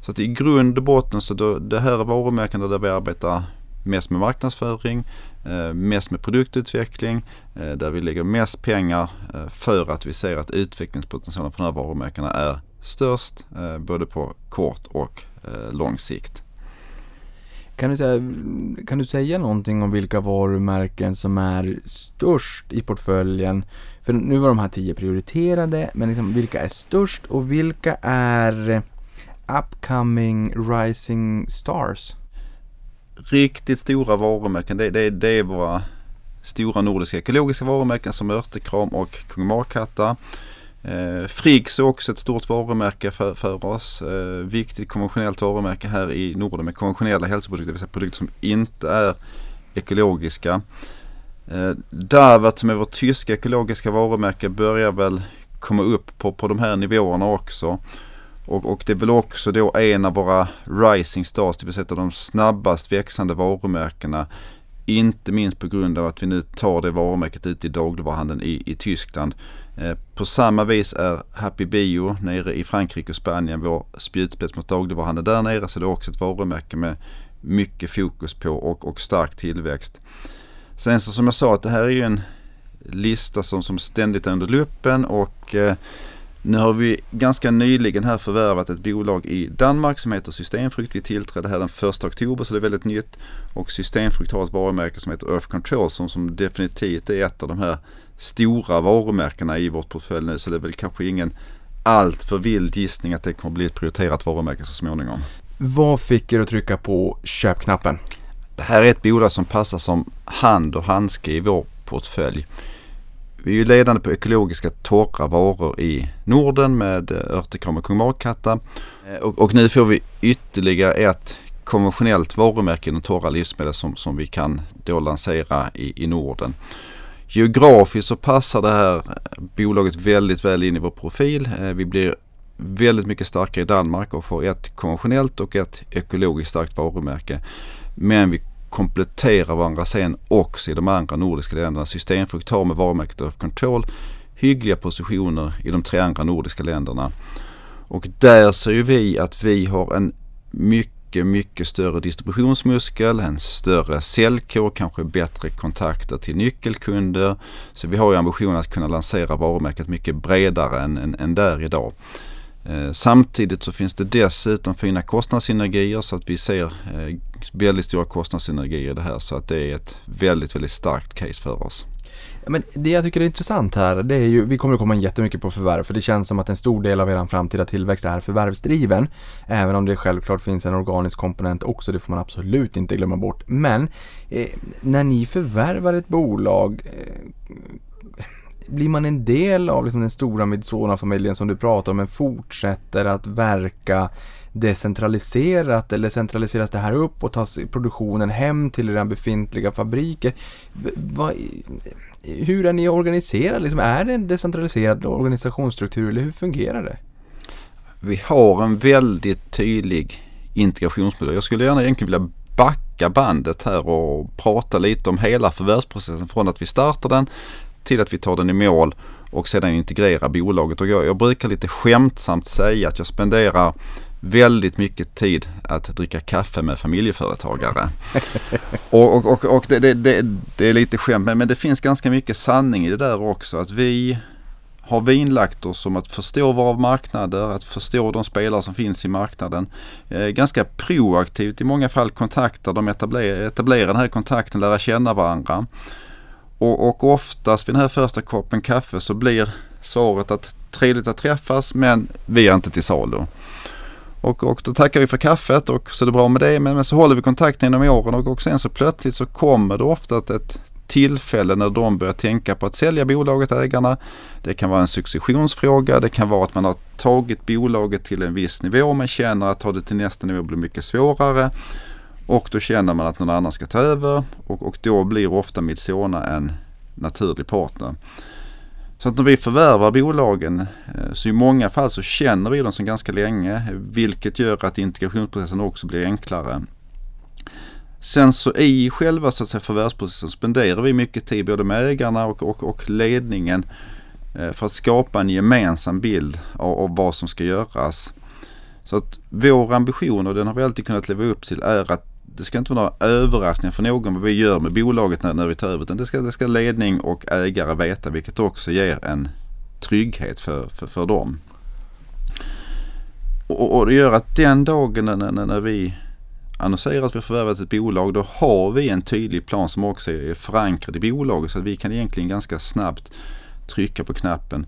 Så att i grund och botten så då, det här är varumärken där vi arbetar mest med marknadsföring, eh, mest med produktutveckling, eh, där vi lägger mest pengar eh, för att vi ser att utvecklingspotentialen för de här varumärkena är störst eh, både på kort och eh, lång sikt. Kan du, säga, kan du säga någonting om vilka varumärken som är störst i portföljen? För nu var de här tio prioriterade, men liksom vilka är störst och vilka är eh, upcoming rising stars? Riktigt stora varumärken, det, det, det är våra stora nordiska ekologiska varumärken som Örtekram och Kung Markatta. Eh, Friggs är också ett stort varumärke för, för oss. Eh, viktigt konventionellt varumärke här i Norden med konventionella hälsoprodukter, det vill säga produkter som inte är ekologiska. Eh, Davert som är vårt tyska ekologiska varumärke börjar väl komma upp på, på de här nivåerna också. Och, och det är väl också då en av våra rising stars, det vill säga de snabbast växande varumärkena. Inte minst på grund av att vi nu tar det varumärket ut i dagligvaruhandeln i, i Tyskland. Eh, på samma vis är Happy Bio nere i Frankrike och Spanien vår spjutspets mot dagligvaruhandeln där nere. Så det är också ett varumärke med mycket fokus på och, och stark tillväxt. Sen så som jag sa att det här är ju en lista som, som ständigt är under luppen och eh, nu har vi ganska nyligen här förvärvat ett bolag i Danmark som heter Systemfrukt. Vi tillträdde här den 1 oktober så det är väldigt nytt. Och Systemfrukt har ett varumärke som heter Earth Control som, som definitivt är ett av de här stora varumärkena i vårt portfölj nu. Så det är väl kanske ingen allt för vild gissning att det kommer bli ett prioriterat varumärke så småningom. Vad fick er att trycka på köpknappen? Det här är ett bolag som passar som hand och handske i vår portfölj. Vi är ju ledande på ekologiska torra varor i Norden med eh, örtekram och kung eh, och, och nu får vi ytterligare ett konventionellt varumärke inom torra livsmedel som, som vi kan då lansera i, i Norden. Geografiskt så passar det här eh, bolaget väldigt väl in i vår profil. Vi blir väldigt mycket starkare i Danmark och får ett konventionellt och ett ekologiskt starkt varumärke. Men vi kompletterar varandra sen också i de andra nordiska länderna. Systemfrukt har med varumärket of Control hyggliga positioner i de tre andra nordiska länderna. Och där ser ju vi att vi har en mycket, mycket större distributionsmuskel, en större säljkår, kanske bättre kontakter till nyckelkunder. Så vi har ju ambitionen att kunna lansera varumärket mycket bredare än, än, än där idag. Eh, samtidigt så finns det dessutom fina kostnadssynergier så att vi ser eh, väldigt stora kostnadssynergier i det här så att det är ett väldigt, väldigt starkt case för oss. Men det jag tycker är intressant här, det är ju, vi kommer att komma jättemycket på förvärv för det känns som att en stor del av er framtida tillväxt är förvärvsdriven. Även om det självklart finns en organisk komponent också, det får man absolut inte glömma bort. Men eh, när ni förvärvar ett bolag eh, blir man en del av liksom den stora Midsona-familjen som du pratar om, men fortsätter att verka decentraliserat eller centraliseras det här upp och tas produktionen hem till redan befintliga fabriker? Va, hur är ni organiserade? Liksom, är det en decentraliserad organisationsstruktur eller hur fungerar det? Vi har en väldigt tydlig integrationsmodell. Jag skulle gärna egentligen vilja backa bandet här och prata lite om hela förvärvsprocessen från att vi startar den till att vi tar den i mål och sedan integrerar bolaget. Och jag, jag brukar lite skämtsamt säga att jag spenderar väldigt mycket tid att dricka kaffe med familjeföretagare. och och, och, och det, det, det, det, är lite skämt men det finns ganska mycket sanning i det där också. Att vi har vinlagt oss om att förstå våra marknader, att förstå de spelare som finns i marknaden. Eh, ganska proaktivt i många fall kontakta de etablera, etablera den här kontakten, lära känna varandra. Och, och oftast vid den här första koppen kaffe så blir svaret att trevligt att träffas men vi är inte till salu. Och, och då tackar vi för kaffet och så är det bra med det. Men, men så håller vi kontakten genom åren och, och sen så plötsligt så kommer det ofta ett, ett tillfälle när de börjar tänka på att sälja bolaget, ägarna. Det kan vara en successionsfråga. Det kan vara att man har tagit bolaget till en viss nivå men känner att ta det till nästa nivå blir mycket svårare. Och då känner man att någon annan ska ta över och, och då blir ofta Midsona en naturlig partner. Så att när vi förvärvar bolagen eh, så i många fall så känner vi dem sedan ganska länge vilket gör att integrationsprocessen också blir enklare. Sen så i själva så att säga, förvärvsprocessen spenderar vi mycket tid både med ägarna och, och, och ledningen eh, för att skapa en gemensam bild av, av, vad som ska göras. Så att vår ambition, och den har vi alltid kunnat leva upp till, är att det ska inte vara några överraskningar för någon vad vi gör med bolaget när, när vi tar över. Utan det ska, det ska ledning och ägare veta vilket också ger en trygghet för, för, för dem. Och, och det gör att den dagen när, när, när vi annonserar att vi har förvärvat ett bolag då har vi en tydlig plan som också är förankrad i bolaget så att vi kan egentligen ganska snabbt trycka på knappen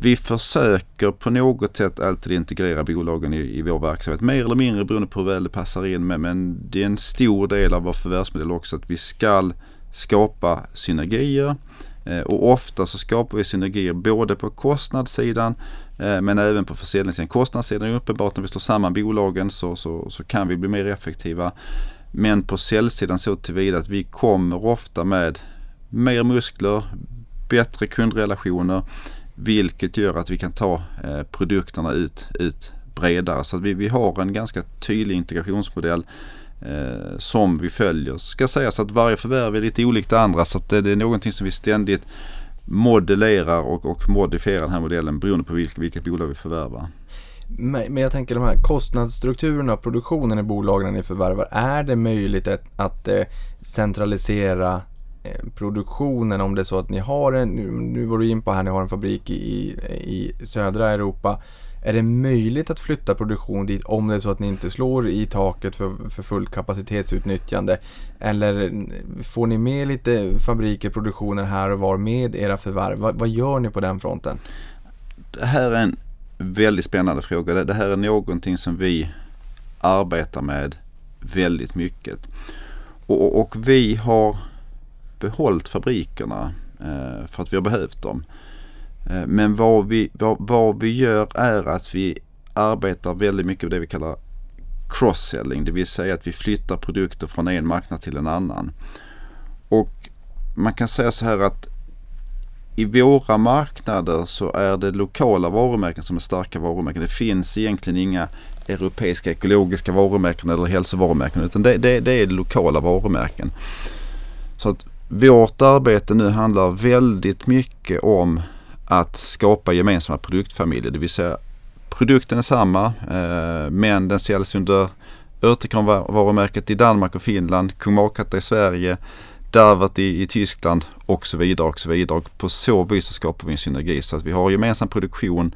vi försöker på något sätt alltid integrera bolagen i, i vår verksamhet. Mer eller mindre beroende på hur väl det passar in med. Men det är en stor del av vår förvärvsmodell också att vi ska skapa synergier. Eh, och ofta så skapar vi synergier både på kostnadssidan eh, men även på försäljningssidan. Kostnadssidan är uppenbart när vi slår samman bolagen så, så, så kan vi bli mer effektiva. Men på säljsidan så tillvida att vi kommer ofta med mer muskler, bättre kundrelationer vilket gör att vi kan ta eh, produkterna ut, ut bredare. Så att vi, vi har en ganska tydlig integrationsmodell eh, som vi följer. Ska sägas att varje förvärv är lite olikt det andra så att det, det är någonting som vi ständigt modellerar och, och modifierar den här modellen beroende på vilket, vilket bolag vi förvärvar. Men jag tänker de här kostnadsstrukturerna och produktionen i bolagen ni förvärvar. Är det möjligt att, att eh, centralisera Eh, produktionen om det är så att ni har en, nu, nu var du in på här, ni har en fabrik i, i södra Europa. Är det möjligt att flytta produktion dit om det är så att ni inte slår i taket för, för fullt kapacitetsutnyttjande? Eller får ni med lite fabriker, produktioner här och var med era förvärv? Va, vad gör ni på den fronten? Det här är en väldigt spännande fråga. Det, det här är någonting som vi arbetar med väldigt mycket. Och, och vi har behållit fabrikerna eh, för att vi har behövt dem. Eh, men vad vi, vad, vad vi gör är att vi arbetar väldigt mycket med det vi kallar cross-selling. Det vill säga att vi flyttar produkter från en marknad till en annan. Och man kan säga så här att i våra marknader så är det lokala varumärken som är starka varumärken. Det finns egentligen inga europeiska ekologiska varumärken eller hälsovarumärken utan det, det, det är lokala varumärken. Så att vårt arbete nu handlar väldigt mycket om att skapa gemensamma produktfamiljer. Det vill säga produkten är samma eh, men den säljs under Örtekram-varumärket i Danmark och Finland, Kung Markatta i Sverige, Darvat i, i Tyskland och så vidare och så vidare. Och på så vis så skapar vi en synergi så att vi har gemensam produktion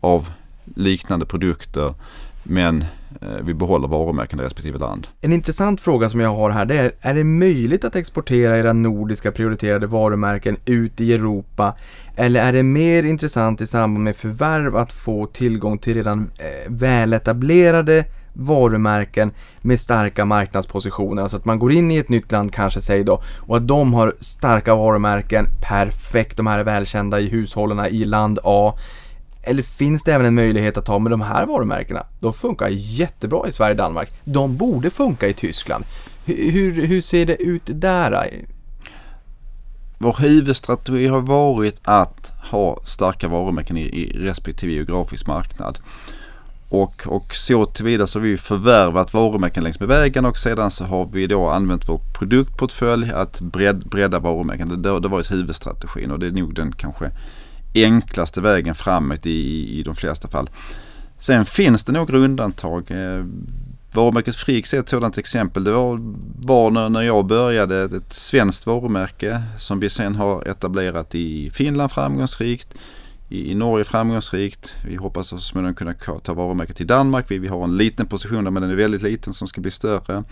av liknande produkter men Eh, vi behåller varumärken i respektive land. En intressant fråga som jag har här det är, är det möjligt att exportera era nordiska prioriterade varumärken ut i Europa? Eller är det mer intressant i samband med förvärv att få tillgång till redan eh, väletablerade varumärken med starka marknadspositioner. Alltså att man går in i ett nytt land kanske säg då och att de har starka varumärken, perfekt, de här är välkända i hushållen i land A. Eller finns det även en möjlighet att ta med de här varumärkena? De funkar jättebra i Sverige och Danmark. De borde funka i Tyskland. Hur, hur ser det ut där? Vår huvudstrategi har varit att ha starka varumärken i, i respektive geografisk marknad. Och, och så tillvida så har vi förvärvat varumärken längs med vägen och sedan så har vi då använt vår produktportfölj att bred, bredda varumärken. Det, det har varit huvudstrategin och det är nog den kanske enklaste vägen framåt i, i de flesta fall. Sen finns det några undantag. Eh, varumärket Frix är ett sådant exempel. Det var, var när jag började ett svenskt varumärke som vi sen har etablerat i Finland framgångsrikt. I Norge framgångsrikt. Vi hoppas så småningom kunna ta varumärket till Danmark. Vi, vi har en liten position där men den är väldigt liten som ska bli större.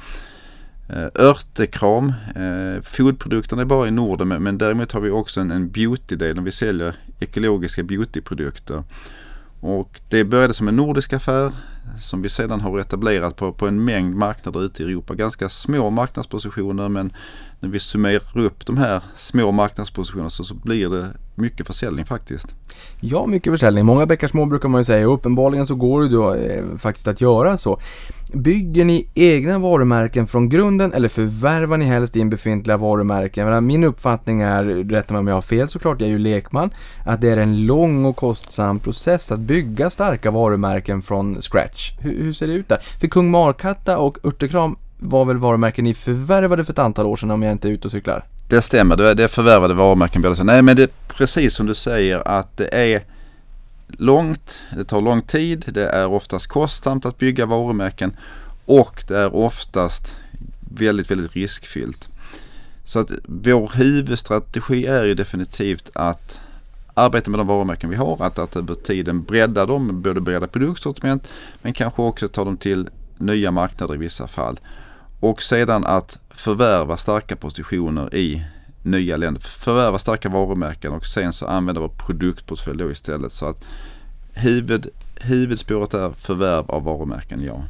Eh, örtekram, eh, foodprodukterna är bara i Norden men, däremot har vi också en, en beauty-del vi säljer ekologiska beautyprodukter. Och det började som en nordisk affär. som vi sedan har etablerat på, på en mängd marknader ute i Europa. Ganska små marknadspositioner men när vi summerar upp de här små marknadspositionerna så, så blir det mycket försäljning faktiskt. Ja, mycket försäljning. Många bäckar små brukar man ju säga och uppenbarligen så går det då eh, faktiskt att göra så. Bygger ni egna varumärken från grunden eller förvärvar ni helst in befintliga varumärken? Min uppfattning är, rätta mig om jag har fel såklart, jag är ju lekman, att det är en lång och kostsam process att bygga starka varumärken från scratch. Hur, hur ser det ut där? För Kung Markatta och Örtekram var väl varumärken ni förvärvade för ett antal år sedan om jag inte är ute och cyklar? Det stämmer, det är, det förvärvade varumärken båda. Nej men det är precis som du säger att det är långt, det tar lång tid, det är oftast kostsamt att bygga varumärken och det är oftast väldigt, väldigt riskfyllt. Så att vår huvudstrategi är ju definitivt att arbeta med de varumärken vi har, att, att över tiden bredda dem, både bredda produktsortiment men kanske också ta dem till nya marknader i vissa fall. Och sedan att förvärva starka positioner i nya länder. Förvärva starka varumärken och sen så använda vår produktportfölj då istället. Så att huvud, huvudspåret är förvärv av varumärken, ja.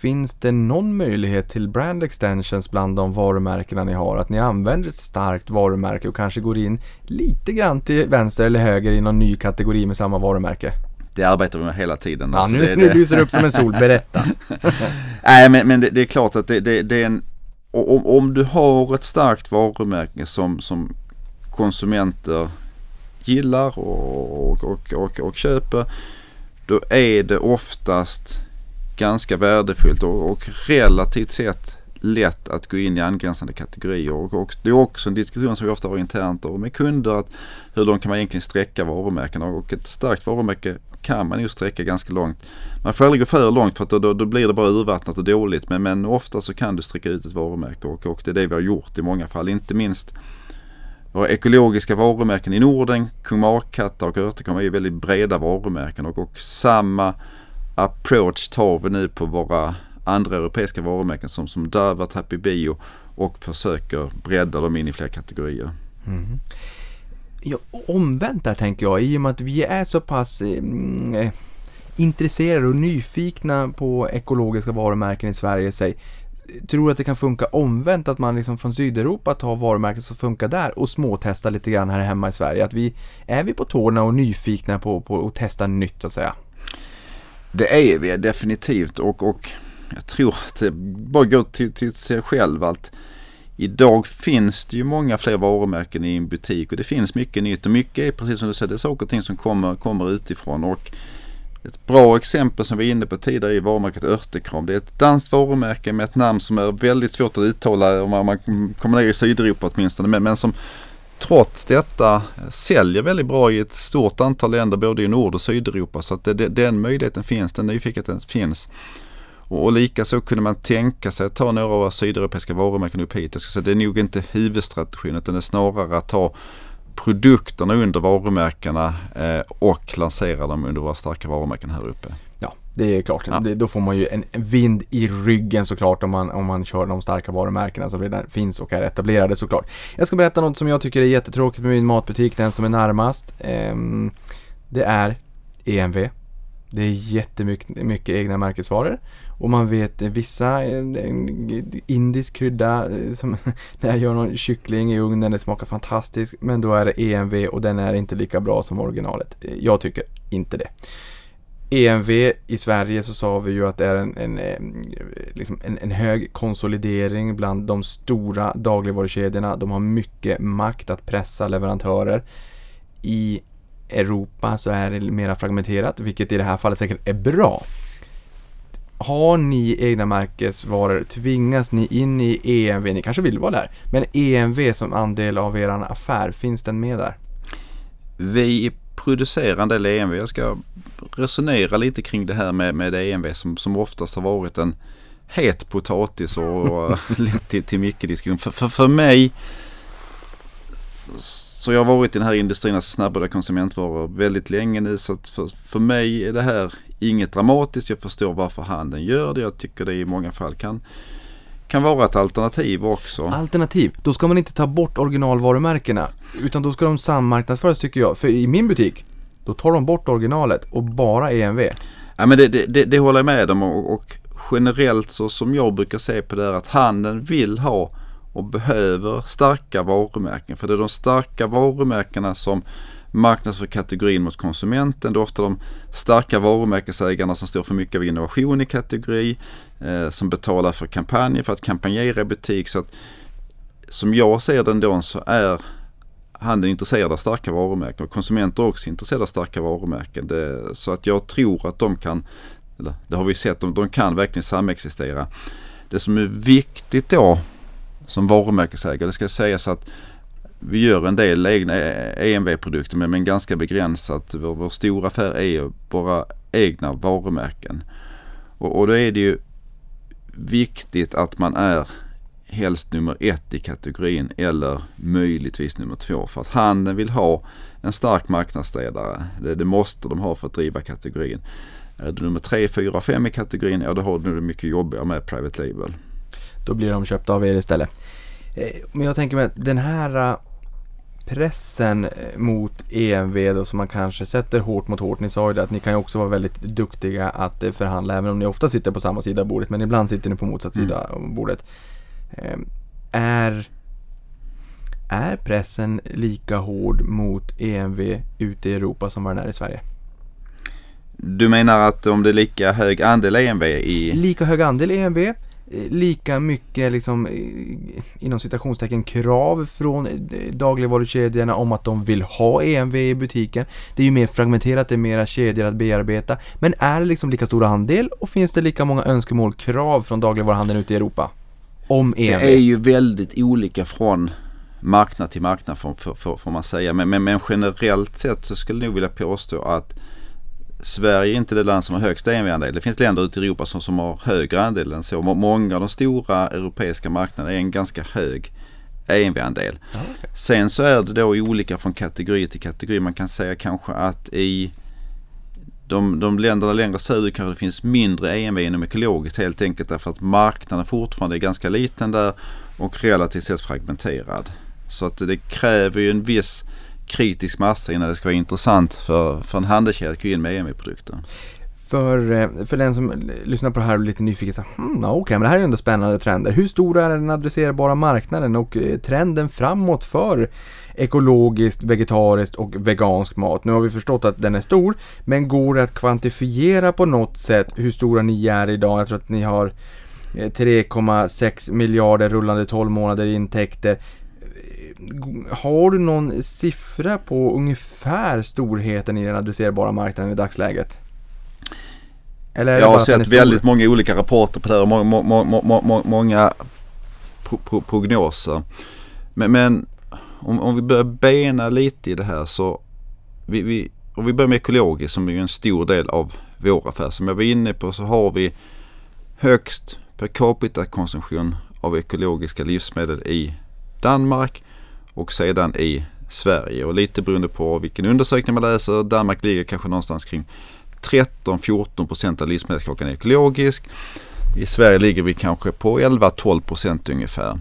Finns det någon möjlighet till brand extensions bland de varumärkena ni har? Att ni använder ett starkt varumärke och kanske går in lite grann till vänster eller höger i någon ny kategori med samma varumärke? Det arbetar vi med hela tiden. Ja, Alltså, nu, det, nu det, lyser det upp som en sol, berätta. Nej men, men det, det är klart att det, det, är en och om, om du har ett starkt varumärke som, som konsumenter gillar och, och, och, och, köper då är det oftast ganska värdefullt och, och relativt sett lätt att gå in i angränsande kategorier. Och, och det är också en diskussion som vi ofta har internt och med kunder att hur långt kan man egentligen sträcka varumärken och ett starkt varumärke kan man ju sträcka ganska långt. Man får aldrig gå för långt för att då, då, då blir det bara urvattnat och dåligt men, men ofta så kan du sträcka ut ett varumärke och, och det är det vi har gjort i många fall. Inte minst våra ekologiska varumärken i Norden, Kung Markatta och Örtekram är ju väldigt breda varumärken och, och samma approach tar vi nu på våra andra europeiska varumärken som, som Dövat, Happy Bio och försöker bredda dem in i fler kategorier. Mm. Ja, omvänt där tänker jag, i och med att vi är så pass mm, eh, intresserade och nyfikna på ekologiska varumärken i Sverige. Säg, tror du att det kan funka omvänt, att man liksom från Sydeuropa tar varumärken som funkar där och småtestar lite grann här hemma i Sverige? Att vi, är vi på tårna och nyfikna på, på att testa nytt så att säga? Det är vi definitivt och, och jag tror att det bara går till, till sig själv att Idag finns det ju många fler varumärken i en butik och det finns mycket nytt och mycket är precis som du säger, det är saker och ting som kommer, kommer utifrån. Och ett bra exempel som vi var inne på tidigare är varumärket Örtekram. Det är ett danskt varumärke med ett namn som är väldigt svårt att uttala om man kommer ner i Sydeuropa åtminstone. Men, men som trots detta säljer väldigt bra i ett stort antal länder både i Nord och Sydeuropa. Så att det, det, den möjligheten finns, den nyfikenheten finns. Och, likaså kunde man tänka sig att ta några av sydeuropeiska varumärken upp hit. Jag ska säga, det är nog inte huvudstrategin utan det är snarare att ta produkterna under varumärkena eh, och lansera dem under våra starka varumärken här uppe. Ja, det är klart. Ja. Det, då får man ju en vind i ryggen såklart om man, om man kör de starka varumärkena som redan finns och är etablerade såklart. Jag ska berätta något som jag tycker är jättetråkigt med min matbutik, den som är närmast. Ehm, det är EMV. Det är jättemycket mycket egna märkesvaror. Och man vet eh, vissa eh, en indisk krydda eh, som när jag gör någon kyckling i ugnen, det smakar fantastiskt. Men då är det EMV och den är inte lika bra som originalet. Jag tycker inte det. EMV i Sverige så sa vi ju att det är en, en, liksom en, en hög konsolidering bland de stora dagligvarukedjorna. De har mycket makt att pressa leverantörer. I Europa så är det mera fragmenterat, vilket i det här fallet säkert är bra. Har ni egna märkesvaror, tvingas ni in i EMV, ni kanske vill vara där, men EMV som andel av er affär, finns den med där? Vi producerar en del EMV. Jag ska resonera lite kring det här med, med EMV som, som oftast har varit en het potatis och lett till, till mycket diskussion. För, för, för mig så jag har varit i den här industrin, alltså snabbare konsumentvaror väldigt länge nu så att för, för mig är det här inget dramatiskt. Jag förstår varför handeln gör det. Jag tycker det i många fall kan, kan vara ett alternativ också. Alternativ, då ska man inte ta bort originalvarumärkena. Utan då ska de sammarknadsföras tycker jag. För i min butik, då tar de bort originalet och bara EMV. Ja, men det, det, det, det håller jag med om och, och generellt så som jag brukar se på det är att handeln vill ha och behöver starka varumärken. För det är de starka varumärkena som marknadsför kategorin mot konsumenten. Det är ofta de starka varumärkesägarna som står för mycket av innovation i kategori. Eh, som betalar för kampanjer för att kampanjera i butik. Så att, som jag ser den då så är handeln intresserad av starka varumärken och konsumenter också intresserade av starka varumärken. Det, så att jag tror att de kan, eller det har vi sett, de, de kan verkligen samexistera. Det som är viktigt då som varumärkesägare, det ska sägas att vi gör en del egna EMV-produkter men, men ganska begränsat. Vår, vår stora affär är våra egna varumärken. Och, och då är det ju viktigt att man är helst nummer ett i kategorin eller möjligtvis nummer två. För att handeln vill ha en stark marknadsledare. Det, det måste de ha för att driva kategorin. Är du nummer tre, fyra, fem i kategorin, ja då har du det mycket jobbigare med Private Label. Då blir de köpta av er istället. Eh, men jag tänker mig att den här pressen eh, mot EMV då som man kanske sätter hårt mot hårt. Ni sa ju det att ni kan ju också vara väldigt duktiga att förhandla även om ni ofta sitter på samma sida av bordet men ibland sitter ni på motsatt sida av bordet. Är, är pressen lika hård mot EMV ute i Europa som vad den är i Sverige? Du menar att om det är lika hög andel EMV i... Lika hög andel EMV lika mycket liksom eh, inom citationstecken krav från eh, dagligvarukedjorna om att de vill ha EMV i butiken. Det är ju mer fragmenterat, det är mera kedjor att bearbeta. Men är det liksom lika stor andel och finns det lika många önskemål, krav från dagligvaruhandeln ute i Europa? Om EMV? Det är ju väldigt olika från marknad till marknad får, får, får man säga. Men, men, men generellt sett så skulle jag nog vilja påstå att Sverige är inte det land som har högst EMV-andel. Det finns länder ute i Europa som, som har högre andel än så. Många av de stora europeiska marknaderna är en ganska hög EMV-andel. okay. Sen så är det då olika från kategori till kategori. Man kan säga kanske att i de, de länderna längre söderut kanske det finns mindre EMV inom ekologiskt helt enkelt därför att marknaden fortfarande är ganska liten där och relativt sett fragmenterad. Så att det kräver ju en viss kritisk massa innan det ska vara intressant för, för en handelskedja att gå in med EMI-produkter. För, eh, för den som lyssnar på det här och är lite nyfiken, så, hmm, okej, okay, men det här är ändå spännande trender. Hur stor är den adresserbara marknaden och eh, trenden framåt för ekologiskt, vegetariskt och vegansk mat? Nu har vi förstått att den är stor, men går det att kvantifiera på något sätt hur stora ni är idag? Jag tror att ni har eh, 3,6 miljarder rullande 12 månader i intäkter. Har du någon siffra på ungefär storheten i den adresserbara marknaden i dagsläget? Eller jag har sett väldigt många olika rapporter på det här och må, må, må, många pro, pro, prognoser. Men, men om, om, vi börjar bena lite i det här så vi, vi, om vi börjar med ekologiskt som är en stor del av vår affär. Som jag var inne på så har vi högst per capita konsumtion av ekologiska livsmedel i Danmark och sedan i Sverige. Och lite beroende på vilken undersökning man läser. Danmark ligger kanske någonstans kring 13-14 procent av livsmedelskakan är ekologisk. I Sverige ligger vi kanske på 11-12 procent ungefär.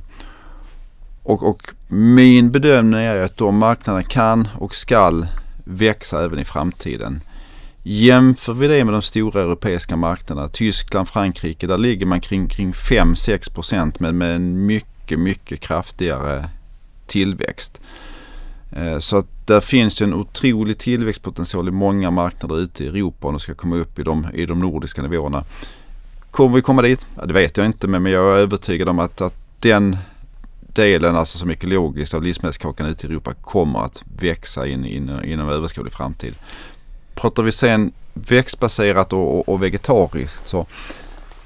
Och, och, min bedömning är att de marknaderna kan och skall växa även i framtiden. Jämför vi det med de stora europeiska marknaderna, Tyskland, Frankrike, där ligger man kring, kring 5-6 procent men med en mycket, mycket kraftigare tillväxt. Eh, så att där finns ju en otrolig tillväxtpotential i många marknader ute i Europa om de ska komma upp i de, i de nordiska nivåerna. Kommer vi komma dit? Ja, det vet jag inte men jag är övertygad om att, att den delen alltså som ekologiskt av livsmedelskakan ute i Europa kommer att växa in, in, inom överskådlig framtid. Pratar vi sen växtbaserat och, och, och vegetariskt så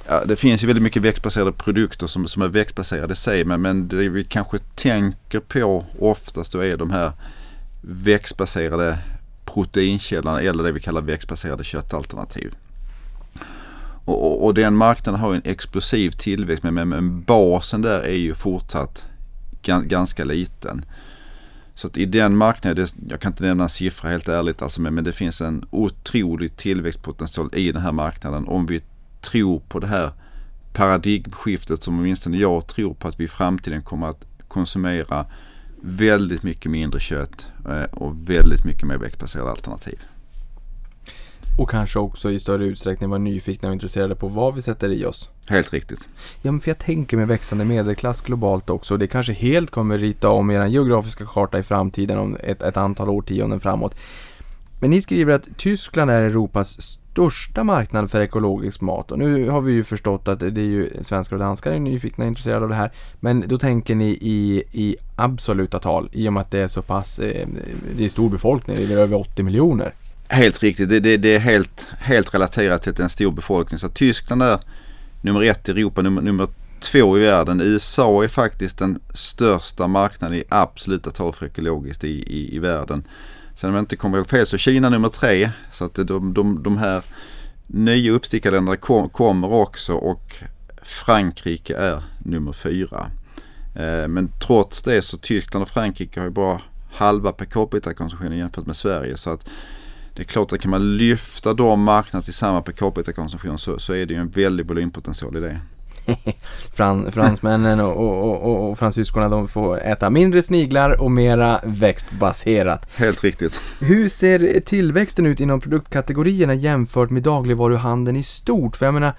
Ja, det finns ju väldigt mycket växtbaserade produkter som, som är växtbaserade i sig men, men det vi kanske tänker på oftast då är de här växtbaserade proteinkällorna eller det vi kallar växtbaserade köttalternativ. Och, och, och den marknaden har en explosiv tillväxt men, men, men basen där är ju fortsatt ganska liten. Så att i den marknaden, jag kan inte nämna en siffra helt ärligt alltså, men, men det finns en otrolig tillväxtpotential i den här marknaden om vi tror på det här paradigmskiftet som åtminstone jag tror på att vi i framtiden kommer att konsumera väldigt mycket mindre kött eh, och väldigt mycket mer växtbaserade alternativ. Och kanske också i större utsträckning vara nyfikna och intresserade på vad vi sätter i oss. Helt riktigt. Ja, men för jag tänker med växande medelklass globalt också. Det kanske helt kommer rita om er geografiska karta i framtiden om ett, ett antal årtionden framåt. Men ni skriver att Tyskland är Europas största marknad för ekologisk mat. Och nu har vi ju förstått att det är ju svenskar och danskar är nyfikna och intresserade av det här. Men då tänker ni i, i absoluta tal i och med att det är så pass, eh, det är stor befolkning, det är över 80 miljoner. Helt riktigt. Det, det, det är helt, helt relaterat till att det är en stor befolkning. Så Tyskland är nummer ett i Europa, nummer, nummer två i världen. USA är faktiskt den största marknaden i absoluta tal för ekologiskt i, i, i världen. Sen om jag inte kommer ihåg fel så Kina nummer tre. Så att de, de, de här nya uppstickarländerna kom, kommer också och Frankrike är nummer fyra. Eh, men trots det så Tyskland och Frankrike har ju bara halva per capita-konsumtionen jämfört med Sverige. Så att det är klart att kan man lyfta de marknaderna till samma per capita-konsumtion så, så är det ju en väldig volympotential i det. Fran, fransmännen och, och, och, och fransyskorna de får äta mindre sniglar och mera växtbaserat. Helt riktigt. Hur ser tillväxten ut inom produktkategorierna jämfört med dagligvaruhandeln i stort? För jag menar,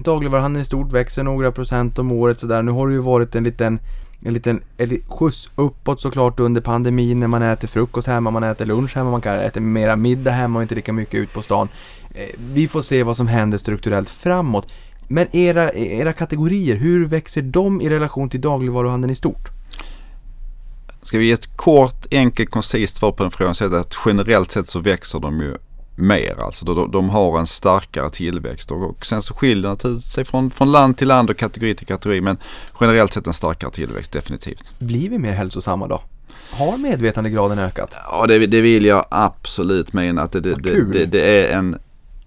dagligvaruhandeln i stort växer några procent om året sådär. Nu har det ju varit en liten en liten en skjuts uppåt såklart under pandemin när man äter frukost hemma, man äter lunch hemma, man kan äta mera middag hemma och inte lika mycket ut på stan. Eh, Vi får se vad som händer strukturellt framåt. Men era, era kategorier, hur växer de i relation till dagligvaruhandeln i stort? Ska vi ge ett kort, enkelt, koncist svar på den frågan så är det att generellt sett så växer de ju mer. Alltså de, de har en starkare tillväxt och, och sen så skiljer det sig från, från land till land och kategori till kategori men generellt sett en starkare tillväxt definitivt. Blir vi mer hälsosamma då? Har medvetandegraden ökat? Ja det, det vill jag absolut mena att det, det, det, det är en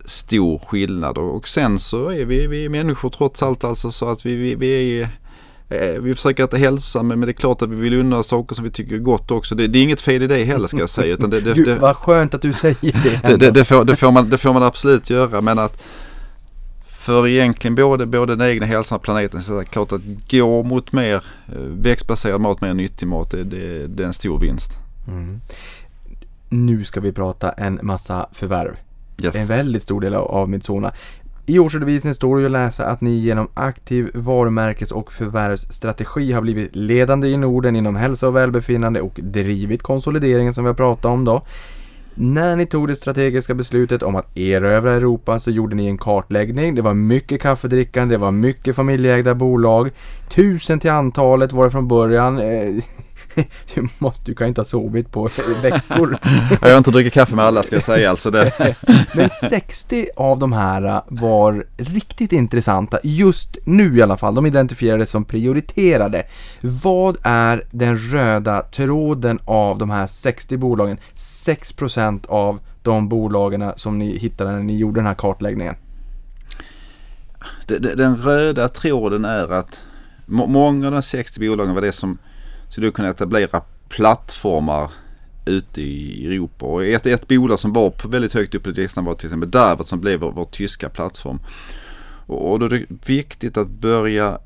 stor skillnad och, sen så är vi, vi är människor trots allt alltså så att vi, vi, vi är eh, vi försöker äta hälsosamt men det är klart att vi vill unna saker som vi tycker är gott också. Det, det är inget fel i det heller ska jag säga. Utan det, det, Gud, vad skönt att du säger det. det, det, det, får, det, får man, det får man absolut göra men att för egentligen både, både den egna hälsan och planeten så är det klart att gå mot mer eh, växtbaserad mat, mer nyttig mat, det, det, det är en stor vinst. Mm. Nu ska vi prata en massa förvärv. Yes. En väldigt stor del av, av Midsona. I årsredovisningen står det ju att läsa att ni genom aktiv varumärkes och förvärvsstrategi har blivit ledande i Norden inom hälsa och välbefinnande och drivit konsolideringen som vi har pratat om då. När ni tog det strategiska beslutet om att erövra Europa så gjorde ni en kartläggning. Det var mycket kaffedrickande, det var mycket familjeägda bolag. Tusen till antalet var det från början. Eh, Du, måste, du kan inte ha sovit på veckor. Jag har inte druckit kaffe med alla ska jag säga. Alltså det. Men 60 av de här var riktigt intressanta, just nu i alla fall. De identifierades som prioriterade. Vad är den röda tråden av de här 60 bolagen? 6% av de bolagen som ni hittade när ni gjorde den här kartläggningen. Den röda tråden är att må- många av de 60 bolagen var det som skulle kunna etablera plattformar ute i Europa. Och ett, ett bolag som var på väldigt högt upp på listan var till exempel Davert som blev vår, vår tyska plattform. Och, och då är det viktigt att börja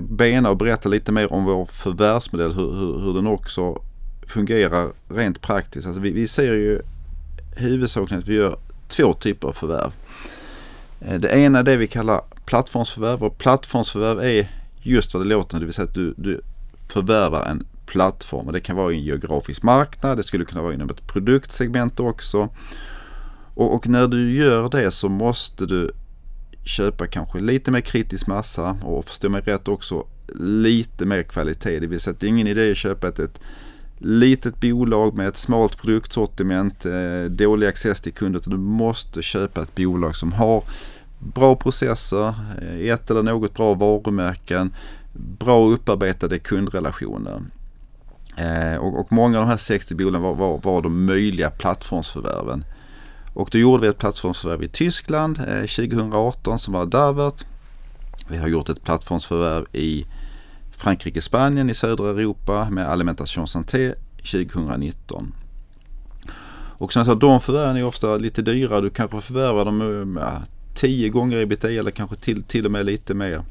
bena och berätta lite mer om vår förvärvsmodell, hur, hur, hur den också fungerar rent praktiskt. Alltså vi, vi ser ju huvudsakligen att vi gör två typer av förvärv. Eh, det ena är det vi kallar plattformsförvärv och plattformsförvärv är just vad det låter, det vill säga att du, du förvärvar en plattform och det kan vara i en geografisk marknad, det skulle kunna vara inom ett produktsegment också. Och, och när du gör det så måste du köpa kanske lite mer kritisk massa och förstå mig rätt också lite mer kvalitet. Det vill säga att det är ingen idé att köpa ett, ett litet bolag med ett smalt produktsortiment, eh, dålig access till kunder. utan Du måste köpa ett bolag som har bra processer, eh, ett eller något bra varumärken, bra upparbetade kundrelationer. Eh, och, och många av de här 60 bolagen var, var, var de möjliga plattformsförvärven. Och då gjorde vi ett plattformsförvärv i Tyskland eh, 2018 som var Davert. Vi har gjort ett plattformsförvärv i Frankrike, Spanien i södra Europa med Alimentation Santé 2019. Och som jag sa, de förvärven är ofta lite dyra. Du kanske förvärvar dem eh, ja, tio gånger ebitda eller kanske till, till och med lite mer.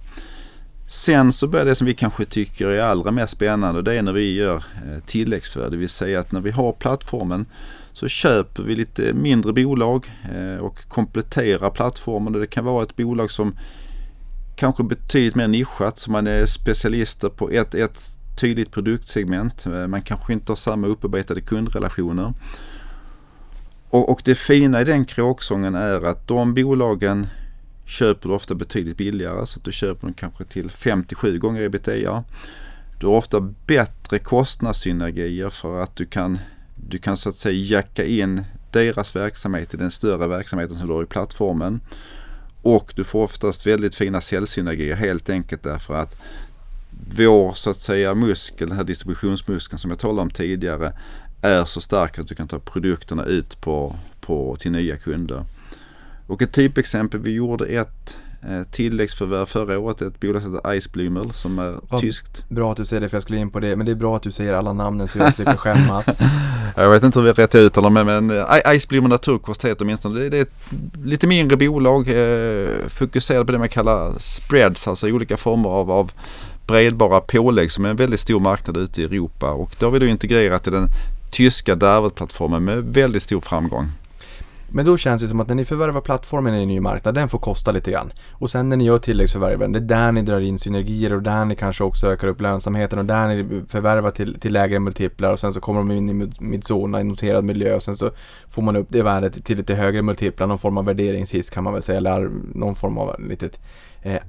Sen så börjar det som vi kanske tycker är allra mest spännande och det är när vi gör eh, tilläggsförvärv. Det vill säga att när vi har plattformen så köper vi lite mindre bolag eh, och kompletterar plattformen. Det kan vara ett bolag som kanske betydligt mer nischat, så man är specialister på ett, ett tydligt produktsegment. Eh, man kanske inte har samma upparbetade kundrelationer. Och, och det fina i den kråksången är att de bolagen köper du ofta betydligt billigare så att du köper dem kanske till 57 gånger ebitda. Du har ofta bättre kostnadssynergier för att du kan, du kan så att säga jacka in deras verksamhet i den större verksamheten som du har i plattformen. Och du får oftast väldigt fina säljsynergier helt enkelt därför att vår så att säga muskel, den här distributionsmuskeln som jag talade om tidigare, är så stark att du kan ta produkterna ut på, på, till nya kunder. Och ett typexempel, vi gjorde ett eh, tilläggsförvärv förra året, ett bolag som heter Iceblümel som är Vad tyskt. Bra att du säger det för jag skulle in på det. Men det är bra att du säger alla namnen så jag slipper skämmas. Jag vet inte hur vi rätt ut dem men, men eh, Icebloomer Naturkost heter åtminstone. Det, det är ett lite mindre bolag eh, fokuserat på det man kallar spreads, alltså olika former av, av bredbara pålägg som är en väldigt stor marknad ute i Europa och det har vi då integrerat i den tyska Darvet-plattformen med väldigt stor framgång. Men då känns det som att när ni förvärvar plattformen i en ny marknad, den får kosta lite grann. Och sen när ni gör tilläggsförvärven, det är där ni drar in synergier och där ni kanske också ökar upp lönsamheten och där ni förvärvar till, till lägre multiplar och sen så kommer de in i Midzona i noterad miljö och sen så får man upp det värdet till lite högre multiplar, någon form av värderingshiss kan man väl säga, eller någon form av litet eh,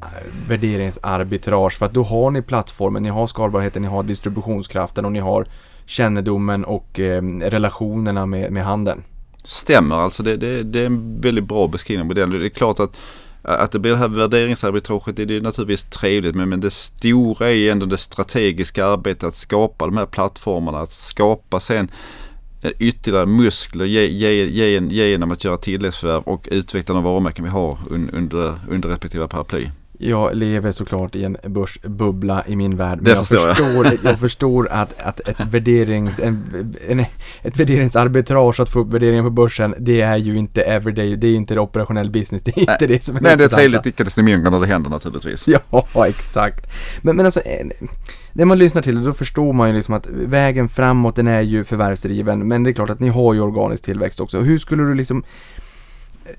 värderingsarbitrage för att då har ni plattformen, ni har skalbarheten, ni har distributionskraften och ni har kännedomen och eh, relationerna med, med handeln. Stämmer alltså, det, det, det är en väldigt bra beskrivning på den. Det är klart att att det blir det här värderingsarbitraget det är naturligtvis trevligt men, men det stora är ändå det strategiska arbetet att skapa de här plattformarna. Att skapa sen ytterligare muskler ge, ge, ge, genom att göra tilläggsförvärv och utveckla de varumärken vi har under, under respektive paraply. Jag lever såklart i en börsbubbla i min värld. Det jag förstår jag. Förstår, jag förstår att, att ett, värderings, en, en, ett värderingsarbitrage att få upp värderingen på börsen, det är ju inte everyday, det är inte det operationell business, det är inte Nej. det som är Men det är trevligt icke desto mindre när det händer naturligtvis. Ja, exakt. Men, men alltså, när man lyssnar till det då förstår man ju liksom att vägen framåt den är ju förvärvsdriven, men det är klart att ni har ju organisk tillväxt också. Hur skulle du liksom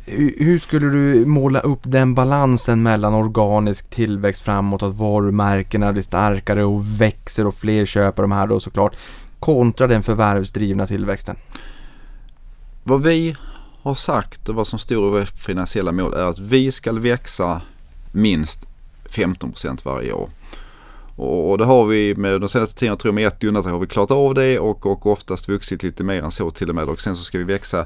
hur skulle du måla upp den balansen mellan organisk tillväxt framåt, att varumärkena blir starkare och växer och fler köper de här då såklart, kontra den förvärvsdrivna tillväxten? Vad vi har sagt och vad som står i våra finansiella mål är att vi ska växa minst 15% varje år. Och det har vi med de senaste tiden, tror jag med ett undantag, har vi klarat av det och, och oftast vuxit lite mer än så till och med. Och sen så ska vi växa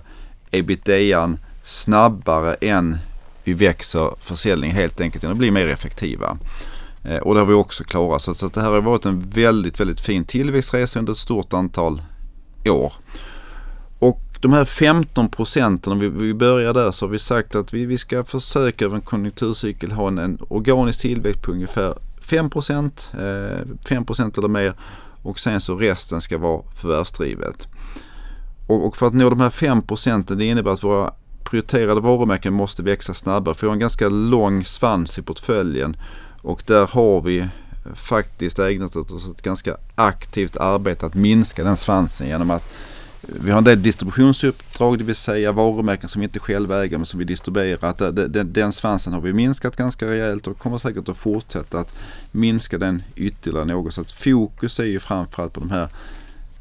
ebitda'n snabbare än vi växer försäljning helt enkelt genom att bli mer effektiva. Eh, och det har vi också klarat. Så, så det här har varit en väldigt, väldigt fin tillväxtresa under ett stort antal år. Och de här 15 procenten, om vi, vi börjar där, så har vi sagt att vi, vi ska försöka över en konjunkturcykel ha en, en organisk tillväxt på ungefär 5 procent, eh, 5 procent eller mer och sen så resten ska vara förvärvsdrivet. Och, och för att nå de här 5 procenten det innebär att våra prioriterade varumärken måste växa snabbare. För vi har en ganska lång svans i portföljen och där har vi faktiskt ägnat oss ett ganska aktivt arbete att minska den svansen genom att vi har en del distributionsuppdrag, det vill säga varumärken som vi inte själva äger men som vi distribuerar. Den, den svansen har vi minskat ganska rejält och kommer säkert att fortsätta att minska den ytterligare något. Så att fokus är ju framförallt på de här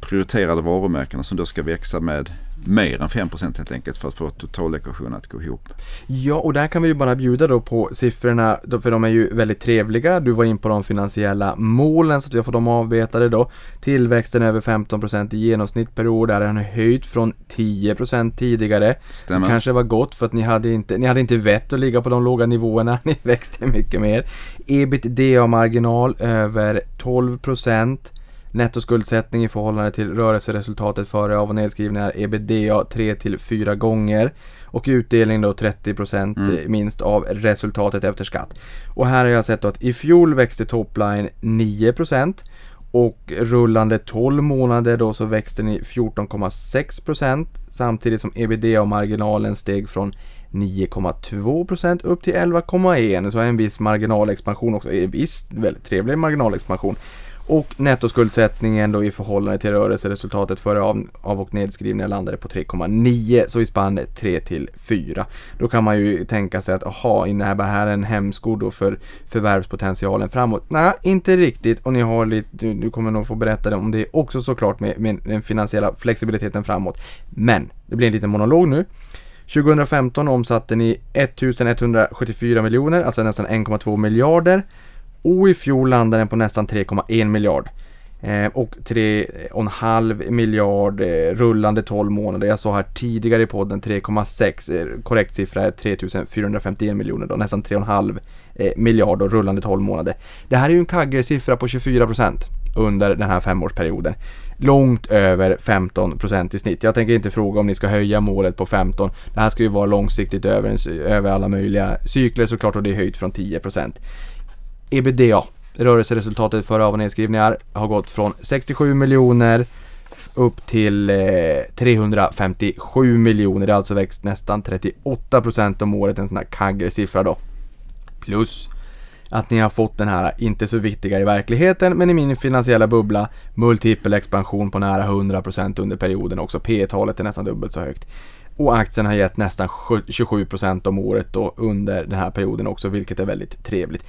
prioriterade varumärkena som då ska växa med mer än 5% helt enkelt för att få totalekvationen att gå ihop. Ja, och där kan vi ju bara bjuda då på siffrorna, för de är ju väldigt trevliga. Du var in på de finansiella målen så att vi har fått dem avbetade då. Tillväxten över 15% i genomsnitt per år, där är den höjt från 10% tidigare. Stämmer. Det kanske var gott för att ni hade inte, ni hade inte vett att ligga på de låga nivåerna, ni växte mycket mer. Ebitda-marginal över 12% Nettoskuldsättning i förhållande till rörelseresultatet före av och nedskrivningar ebitda 3 till 4 gånger och utdelning då 30% mm. minst av resultatet efter skatt. Och här har jag sett att i fjol växte topline 9% och rullande 12 månader då så växte ni 14,6% samtidigt som ebitda-marginalen steg från 9,2% upp till 11,1% så en viss marginalexpansion också, en viss väldigt trevlig marginalexpansion. Och nettoskuldsättningen då i förhållande till rörelseresultatet före av, av och nedskrivningar landade på 3,9 så i spannet 3 till 4. Då kan man ju tänka sig att aha, innebär här en hämsko då för förvärvspotentialen framåt? Nej, inte riktigt och ni har lite, du, du kommer nog få berätta om det också såklart med, med den finansiella flexibiliteten framåt. Men det blir en liten monolog nu. 2015 omsatte ni 1174 miljoner, alltså nästan 1,2 miljarder. Och i fjol landade den på nästan 3,1 miljard. Eh, och 3,5 miljard eh, rullande 12 månader. Jag sa här tidigare i podden 3,6. Eh, korrekt siffra är 3451 miljoner då. Nästan 3,5 eh, miljard och rullande 12 månader. Det här är ju en kaggersiffra på 24% under den här femårsperioden. Långt över 15% i snitt. Jag tänker inte fråga om ni ska höja målet på 15. Det här ska ju vara långsiktigt över, en, över alla möjliga cykler såklart och det är höjt från 10% ebitda, rörelseresultatet för av och nedskrivningar, har gått från 67 miljoner upp till eh, 357 miljoner. Det har alltså växt nästan 38% om året, en sån här kaggersiffra då. Plus att ni har fått den här, inte så viktiga i verkligheten, men i min finansiella bubbla, multipel expansion på nära 100% under perioden också. P talet är nästan dubbelt så högt. Och aktien har gett nästan 27% om året då under den här perioden också, vilket är väldigt trevligt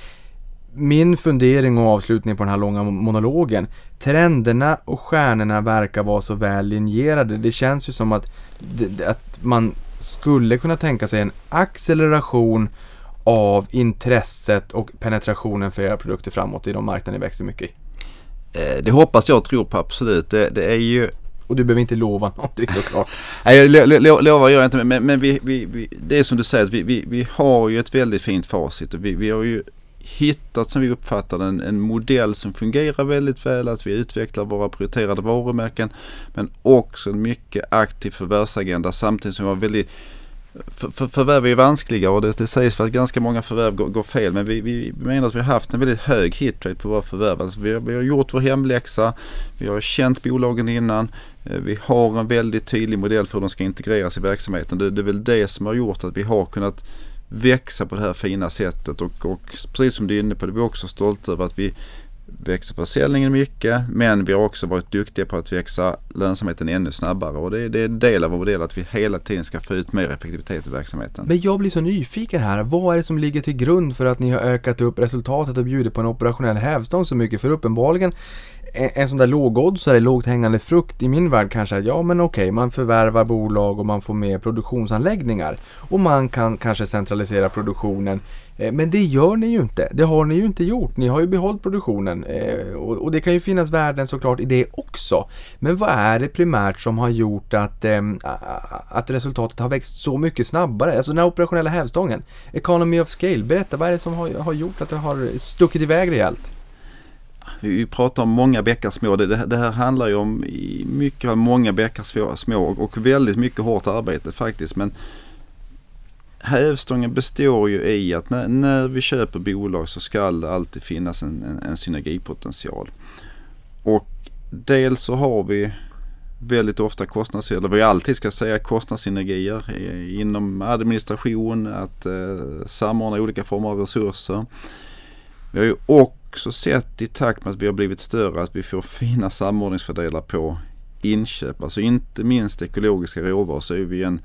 min fundering och avslutning på den här långa monologen. Trenderna och stjärnorna verkar vara så väl linjerade. Det känns ju som att, att man skulle kunna tänka sig en acceleration av intresset och penetrationen för era produkter framåt i de marknader ni växer mycket i. Eh, det hoppas jag och tror på absolut. Det, det är ju och du behöver inte lova någonting såklart. Nej, jag lo, lo, lovar jag inte. Men, men vi, vi, vi, det är som du säger, vi, vi, vi har ju ett väldigt fint facit. Och vi, vi har ju hittat som vi uppfattar en, en modell som fungerar väldigt väl, att vi utvecklar våra prioriterade varumärken men också en mycket aktiv förvärvsagenda samtidigt som vi har väldigt för, för, förvärv är vanskliga och det, det sägs för att ganska många förvärv går, går fel men vi, vi, menar att vi har haft en väldigt hög hitrate på våra förvärv. Alltså vi, vi har gjort vår hemläxa, vi har känt bolagen innan, eh, vi har en väldigt tydlig modell för hur de ska integreras i verksamheten. Det, det är väl det som har gjort att vi har kunnat växa på det här fina sättet och, och precis som du är inne på, det är vi också stolta över att vi växer försäljningen mycket men vi har också varit duktiga på att växa lönsamheten ännu snabbare och det, det är en del av vår modell att vi hela tiden ska få ut mer effektivitet i verksamheten. Men jag blir så nyfiken här. Vad är det som ligger till grund för att ni har ökat upp resultatet och bjudit på en operationell hävstång så mycket? För uppenbarligen en sån där lågoddsare, lågt hängande frukt i min värld kanske att ja men okej, man förvärvar bolag och man får med produktionsanläggningar. Och man kan kanske centralisera produktionen. Eh, men det gör ni ju inte. Det har ni ju inte gjort. Ni har ju behållit produktionen. Eh, och det kan ju finnas värden såklart i det också. Men vad är det primärt som har gjort att, ehm, att resultatet har växt så mycket snabbare? Alltså den här operationella hävstången. Economy of scale. Berätta, vad är det som har, har gjort att det har stuckit iväg rejält? Vi pratar om många bäckar små. Det, det, här handlar ju om mycket av många bäckar små och, väldigt mycket hårt arbete faktiskt. Men hävstången består ju i att när, när, vi köper bolag så ska det alltid finnas en, en, en synergipotential. Och dels så har vi väldigt ofta kostnads, eller vi alltid ska säga kostnadssynergier inom administration, att eh, samordna olika former av resurser. Vi har ju och också sett i takt med att vi har blivit större att vi får fina samordningsfördelar på inköp. Alltså inte minst ekologiska råvaror så är vi en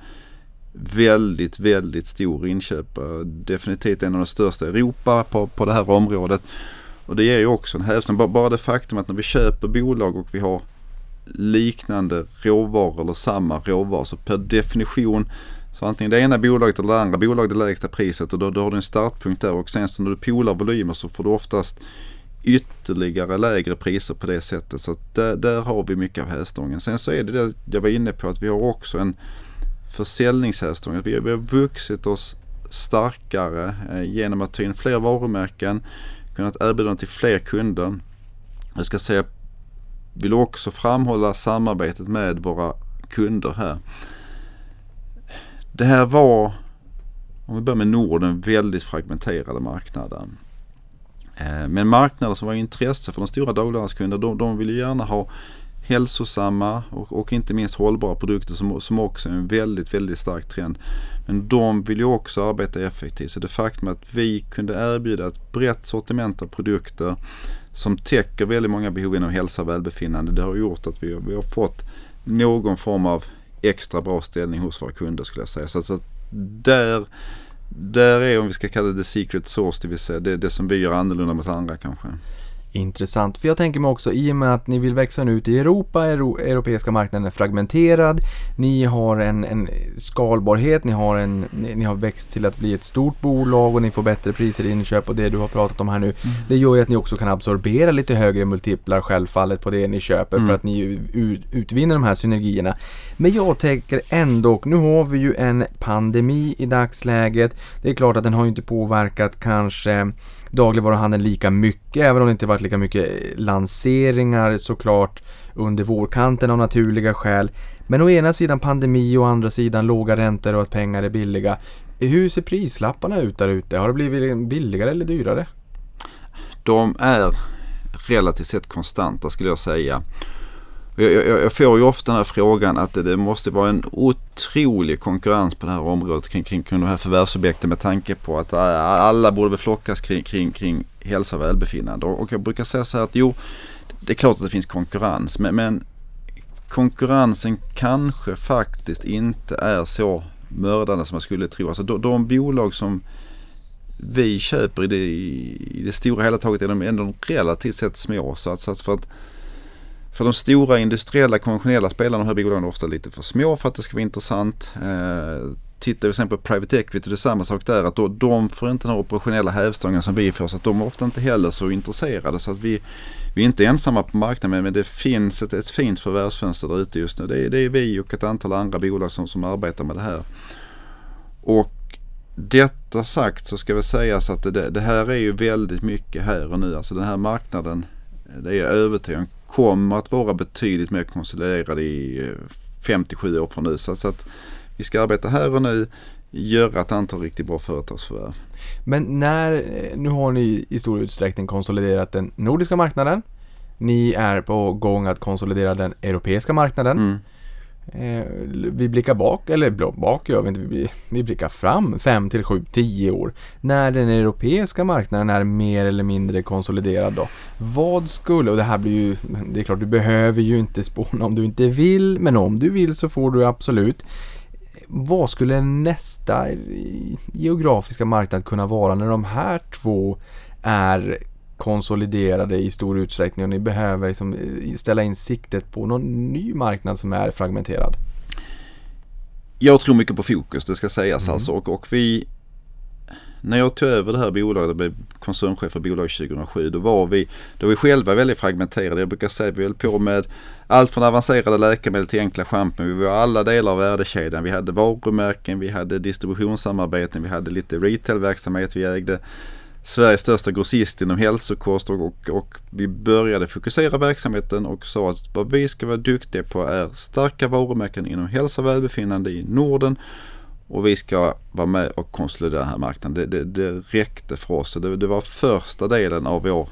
väldigt, väldigt stor inköpare. Definitivt en av de största i Europa på, på det här området. Och det ger ju också en hävstång. Bara det faktum att när vi köper bolag och vi har liknande råvaror eller samma råvaror så per definition så antingen det ena bolaget eller det andra bolaget det lägsta priset och då, då har du en startpunkt där och sen så när du polar volymer så får du oftast ytterligare lägre priser på det sättet. Så där, där har vi mycket av hävstången. Sen så är det det jag var inne på att vi har också en försäljningshävstång. Vi, vi har vuxit oss starkare eh, genom att ta in fler varumärken, kunnat erbjuda dem till fler kunder. Jag ska säga, vill också framhålla samarbetet med våra kunder här. Det här var, om vi börjar med Norden, väldigt fragmenterade marknader. Eh, men marknader som var intresse för de stora dagligvarukunderna, de, de vill gärna ha hälsosamma och, och, inte minst hållbara produkter som, som också är en väldigt, väldigt stark trend. Men de vill ju också arbeta effektivt. Så det faktum att vi kunde erbjuda ett brett sortiment av produkter som täcker väldigt många behov inom hälsa och välbefinnande. Det har gjort att vi, vi har fått någon form av extra bra ställning hos våra kunder skulle jag säga. Så, så där, där är om vi ska kalla det secret source, det vill säga det, det som vi gör annorlunda mot andra kanske. Intressant, för jag tänker mig också i och med att ni vill växa ut i Europa, Euro, europeiska marknaden är fragmenterad, ni har en, en skalbarhet, ni har, en, ni, ni har växt till att bli ett stort bolag och ni får bättre priser i inköp och det du har pratat om här nu. Mm. Det gör ju att ni också kan absorbera lite högre multiplar självfallet på det ni köper mm. för att ni utvinner de här synergierna. Men jag tänker ändå, nu har vi ju en pandemi i dagsläget. Det är klart att den har ju inte påverkat kanske dagligvaruhandeln lika mycket, även om det inte varit lika mycket lanseringar såklart under vårkanten av naturliga skäl. Men å ena sidan pandemi och å andra sidan låga räntor och att pengar är billiga. Hur ser prislapparna ut där ute? Har det blivit billigare eller dyrare? De är relativt sett konstanta skulle jag säga. Jag, jag, jag, får ju ofta den här frågan att det, det, måste vara en otrolig konkurrens på det här området kring, kring, kring de här förvärvsobjekten med tanke på att alla borde väl flockas kring, kring, kring hälsa och välbefinnande. Och, och jag brukar säga så här att jo, det är klart att det finns konkurrens men, men konkurrensen kanske faktiskt inte är så mördande som man skulle tro. Alltså de, de bolag som vi köper i det, i det stora hela taget är de ändå relativt sett små. Så att, så att för att för de stora industriella konventionella spelarna, de här bolagen är ofta lite för små för att det ska vara intressant. Eh, tittar vi sen på private equity, det är samma sak där. Att då, de får inte den här operationella hävstången som vi får. Så att de är ofta inte heller så intresserade. Så att vi, vi är inte ensamma på marknaden men det finns ett, ett fint förvärvsfönster där ute just nu. Det är, det är vi och ett antal andra bolag som, som arbetar med det här. Och detta sagt så ska vi sägas att det, det här är ju väldigt mycket här och nu. Alltså den här marknaden, det är jag övertygad kommer att vara betydligt mer konsoliderad i 57 eh, år från nu. Så, så att vi ska arbeta här och nu, göra ett antal riktigt bra företagsförvärv. Men när, eh, nu har ni i stor utsträckning konsoliderat den nordiska marknaden. Ni är på gång att konsolidera den europeiska marknaden. Mm. Eh, vi blickar bak, eller bak gör vi inte, vi, vi blickar fram 5 till 7, 10 år. När den europeiska marknaden är mer eller mindre konsoliderad då. Vad skulle, och det här blir ju, det är klart du behöver ju inte spåna om du inte vill, men om du vill så får du absolut. Vad skulle nästa geografiska marknad kunna vara när de här två är konsoliderade i stor utsträckning och ni behöver liksom eh, ställa in siktet på någon ny marknad som är fragmenterad? Jag tror mycket på fokus, det ska sägas mm. alltså. Och, och vi, när jag tog över det här bolaget och blev koncernchef för bolaget 2007 då var vi, då var vi själva väldigt fragmenterade. Jag brukar säga att vi höll på med allt från avancerade läkemedel till enkla schampon. Vi var alla delar av värdekedjan. Vi hade varumärken, vi hade distributionssamarbeten, vi hade lite retailverksamhet, vi ägde Sveriges största grossist inom hälsokost och, och, och, vi började fokusera verksamheten och sa att vad vi ska vara duktiga på är starka varumärken inom hälsa och välbefinnande i Norden och vi ska vara med och konsolidera den här marknaden. Det, det, det räckte för oss. Det, det var första delen av vår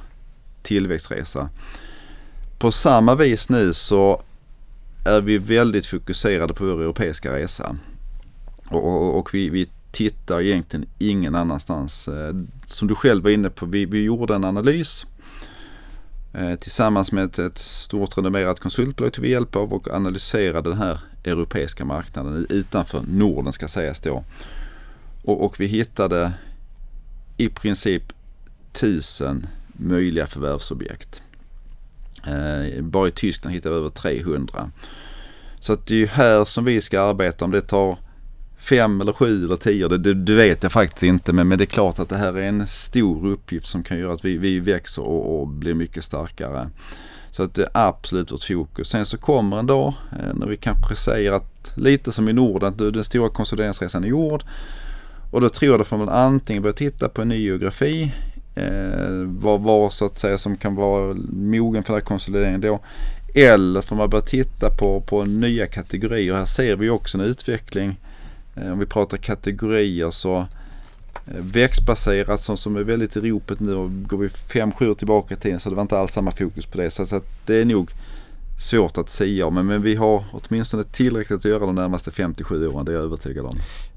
tillväxtresa. På samma vis nu så är vi väldigt fokuserade på vår europeiska resa. Och, och, och vi, vi tittar egentligen ingen annanstans. Eh, som du själv var inne på, vi, vi gjorde en analys eh, tillsammans med ett, ett stort renommerat konsultbolag tog vi hjälp av och analyserade den här europeiska marknaden utanför Norden ska sägas då. Och, och vi hittade i princip tusen möjliga förvärvsobjekt. Eh, bara i Tyskland hittade vi över 300. Så att det är ju här som vi ska arbeta. Om det tar fem eller sju eller tio, det, det, det, vet jag faktiskt inte. Men, men det är klart att det här är en stor uppgift som kan göra att vi, vi växer och, och blir mycket starkare. Så att det är absolut vårt fokus. Sen så kommer en dag eh, när vi kanske säger att lite som i Norden, att den stora konsolideringsresan är gjord. Och då tror jag att får man antingen börja titta på en ny geografi, eh, vad var så att säga som kan vara mogen för den här konsolideringen då. Eller får man börja titta på, på nya kategorier. Här ser vi också en utveckling Eh, om vi pratar kategorier så eh, växtbaserat som, som är väldigt i ropet nu och går vi 5-7 år tillbaka i tiden så det var inte alls samma fokus på det. Så, så det är nog svårt att säga men, men vi har åtminstone tillräckligt att göra de närmaste 57 åren, det är jag övertygad om.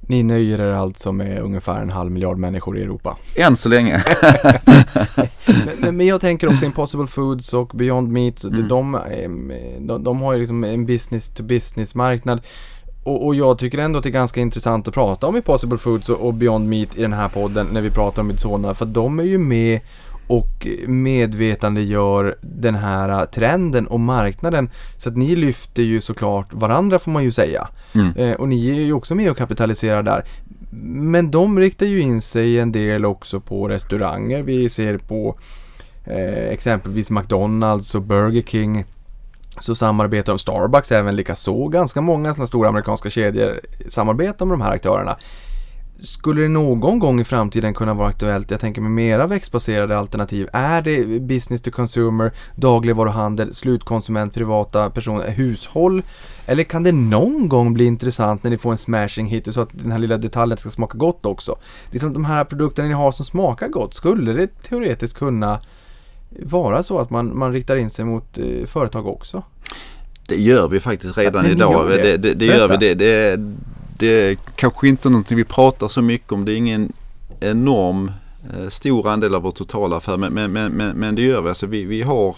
Ni nöjer er alltså med ungefär en halv miljard människor i Europa. Än så länge. men, men jag tänker också Impossible Foods och Beyond Meat. Mm. De, de, de har ju liksom en business to business marknad. Och, och jag tycker ändå att det är ganska intressant att prata om Impossible Foods och, och Beyond Meat i den här podden när vi pratar om Midsona. För de är ju med och medvetandegör den här trenden och marknaden. Så att ni lyfter ju såklart varandra får man ju säga. Mm. Eh, och ni är ju också med och kapitaliserar där. Men de riktar ju in sig en del också på restauranger. Vi ser på eh, exempelvis McDonalds och Burger King. Så samarbetar de, Starbucks även likaså. Ganska många sådana stora amerikanska kedjor samarbetar med de här aktörerna. Skulle det någon gång i framtiden kunna vara aktuellt, jag tänker med mera växtbaserade alternativ, är det business to consumer, dagligvaruhandel, slutkonsument, privata personer, hushåll? Eller kan det någon gång bli intressant när ni får en smashing hit så att den här lilla detaljen ska smaka gott också? Liksom de här produkterna ni har som smakar gott, skulle det teoretiskt kunna vara så att man, man riktar in sig mot eh, företag också? Det gör vi faktiskt redan ni idag. gör det? Det, det, gör vi. Det, det, det är kanske inte någonting vi pratar så mycket om. Det är ingen enorm eh, stor andel av vår totala affär. Men, men, men, men, men det gör vi. Alltså vi, vi har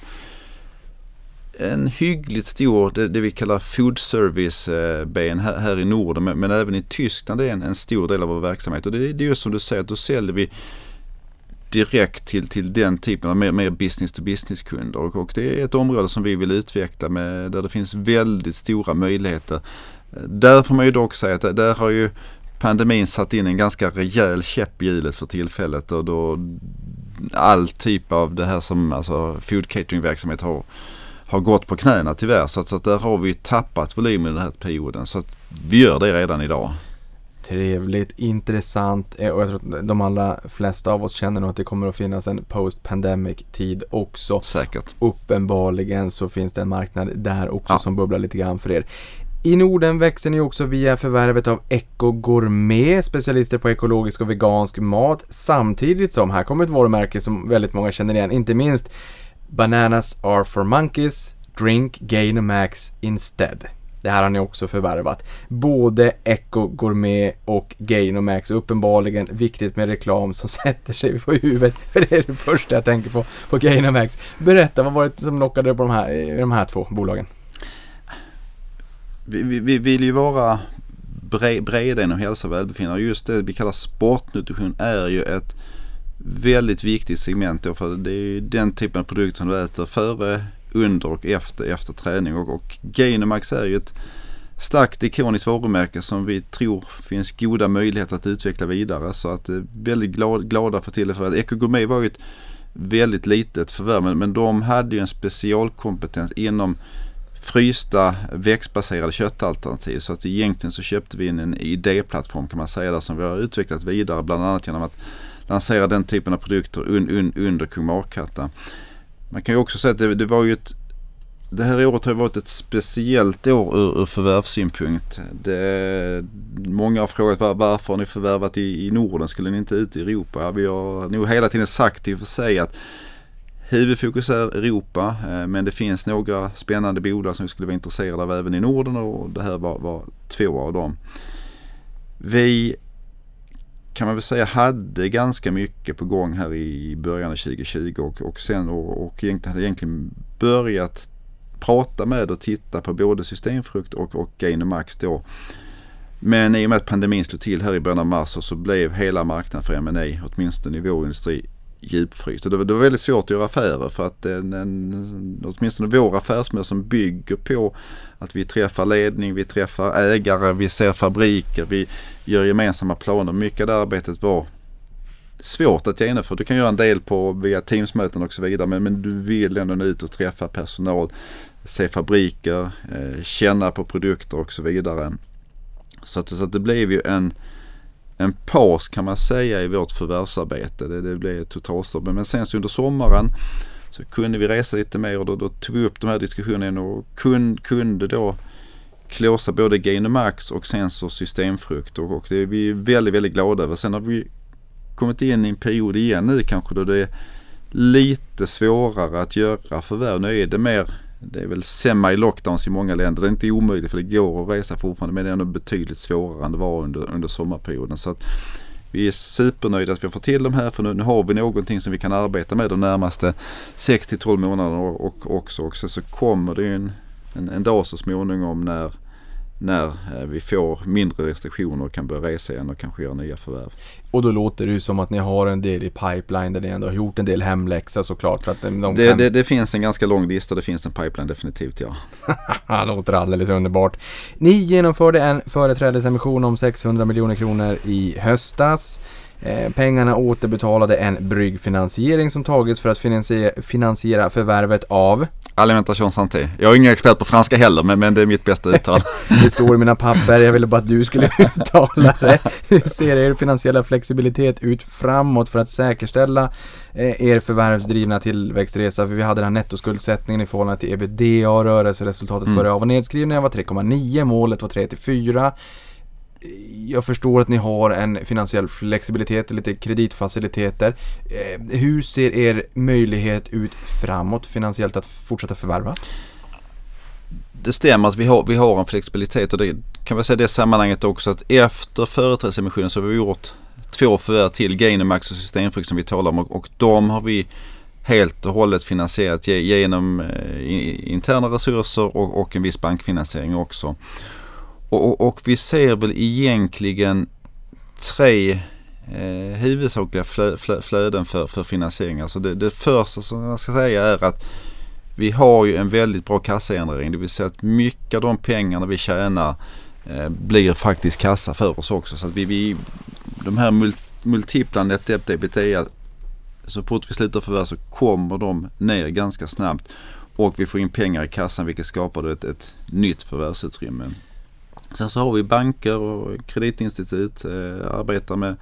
en hyggligt stor, det, det vi kallar food service eh, här, här i Norden. Men, men även i Tyskland är en, en stor del av vår verksamhet. Och det, det är just som du säger, att då säljer vi direkt till, till den typen av mer, mer business to business kunder. Och, och det är ett område som vi vill utveckla med, där det finns väldigt stora möjligheter. Där får man ju dock säga att där har ju pandemin satt in en ganska rejäl käpp i hjulet för tillfället och då all typ av det här som alltså food catering verksamhet har, har gått på knäna tyvärr. Så, att, så att där har vi tappat volym i den här perioden. Så att vi gör det redan idag. Trevligt, intressant eh, och jag tror att de allra flesta av oss känner nog att det kommer att finnas en post-pandemic tid också. Säkert. Uppenbarligen så finns det en marknad där också Ja. som bubblar lite grann för er. I Norden växer ni också via förvärvet av Eco Gourmet, specialister på ekologisk och vegansk mat. Samtidigt som, här kommer ett varumärke som väldigt många känner igen, inte minst Bananas are for monkeys, drink Gainomax instead. Det här har ni också förvärvat. Både Echo, Gourmet och Gainomax. Uppenbarligen viktigt med reklam som sätter sig på huvudet. För det är det första jag tänker på, på Gainomax. Berätta, vad var det som lockade dig på de här, de här två bolagen? Vi, vi, vi vill ju vara bre, breda inom hälsa och välbefinnande. Just det vi kallar sportnutrition är ju ett väldigt viktigt segment då för det är ju den typen av produkter som du äter före, under och efter, efter träning. Och, och Gainomax är ju ett starkt ikoniskt varumärke som vi tror finns goda möjligheter att utveckla vidare. Så att eh, väldigt glad, glada för till för att Eco var ju ett väldigt litet förvärv men, men de hade ju en specialkompetens inom frysta växtbaserade köttalternativ. Så att egentligen så köpte vi in en idéplattform kan man säga där som vi har utvecklat vidare bland annat genom att lansera den typen av produkter un, un, under Kung Markatta. Man kan ju också säga att det, det var ju ett det här året har varit ett speciellt år ur, ur förvärvssynpunkt. Det, många har frågat var, varför har ni förvärvat i, i Norden? Skulle ni inte ut i Europa? Vi har nog hela tiden sagt i och för sig att huvudfokus är Europa eh, men det finns några spännande bolag som vi skulle vara intresserade av även i Norden och det här var, var två av dem. Vi kan man väl säga hade ganska mycket på gång här i början av 2020 och, och sen och, och egentligen hade egentligen börjat prata med och titta på både systemfrukt och, och Gainomax då. Men i och med att pandemin slog till här i början av mars så blev hela marknaden för M&A åtminstone i vår industri djupfryst. Och det, var, det var väldigt svårt att göra affärer för att en, en, åtminstone vår affärsmodell som bygger på att vi träffar ledning, vi träffar ägare, vi ser fabriker, vi gör gemensamma planer. Mycket av det arbetet var svårt att genomföra. Du kan göra en del på via Teamsmöten och så vidare men, men du vill ändå ut och träffa personal, se fabriker, eh, känna på produkter och så vidare. Så att, så att det blev ju en, en paus kan man säga i vårt förvärvsarbete. Det, det blev ett totalstopp. Men sen så under sommaren så kunde vi resa lite mer och då, då tog vi upp de här diskussionerna och kun, kunde då klåsa både Gainomax och sen så systemfrukt och, och det är vi väldigt, väldigt glada över. Sen har vi kommit in i en period igen nu kanske då det är lite svårare att göra förvärv. Nu är det mer det är väl semi-lockdowns i många länder. Det är inte omöjligt för det går att resa fortfarande men det är ändå betydligt svårare än det var under, under sommarperioden. Så att vi är supernöjda att vi har fått till de här för nu, nu har vi någonting som vi kan arbeta med de närmaste 6-12 månaderna och, och också, också så kommer det en, en, en dag så småningom när när eh, vi får mindre restriktioner och kan börja resa igen och kanske göra nya förvärv. Och då låter det ju som att ni har en del i pipeline där ni ändå har gjort en del hemläxa såklart. Så att de Det, kan... det, det finns en ganska lång lista, det finns en pipeline definitivt ja. Det låter alldeles underbart. Ni genomförde en företrädesemission om 600 miljoner kronor i höstas. Eh, pengarna återbetalade en bryggfinansiering som tagits för att finansiera, finansiera förvärvet av Alimentation Santé. Jag är ingen expert på franska heller men, men det är mitt bästa uttal. Det står i mina papper, jag ville bara att du skulle uttala det. Hur ser er finansiella flexibilitet ut framåt för att säkerställa eh, er förvärvsdrivna tillväxtresa? För vi hade den här nettoskuldsättningen i förhållande till ebitda och rörelseresultatet Mm. före av och nedskrivningen var 3,9, målet var 3 till 4. Jag förstår att ni har en finansiell flexibilitet och lite kreditfaciliteter. Eh, hur ser er möjlighet ut framåt finansiellt att fortsätta förvärva? Det stämmer att vi har, vi har en flexibilitet och det kan vi säga i det sammanhanget också att efter företrädesemissionen så har vi gjort två förvärv till, Gainomax och Systemfrukt som vi talar om och, och de har vi helt och hållet finansierat genom eh, interna resurser och, och en viss bankfinansiering också. Och, och, och vi ser väl egentligen tre eh, huvudsakliga flö, flö, flöden för, för finansiering. Alltså det, det första som jag ska säga är att vi har ju en väldigt bra kassagenerering. Det vill säga att mycket av de pengarna vi tjänar eh, blir faktiskt kassa för oss också. Så att vi, vi de här mul, multipla net debt ebitda så fort vi slutar förvärv så kommer de ner ganska snabbt. Och vi får in pengar i kassan vilket skapar ett, ett nytt förvärvsutrymme. Sen så har vi banker och kreditinstitut, eh, arbetar med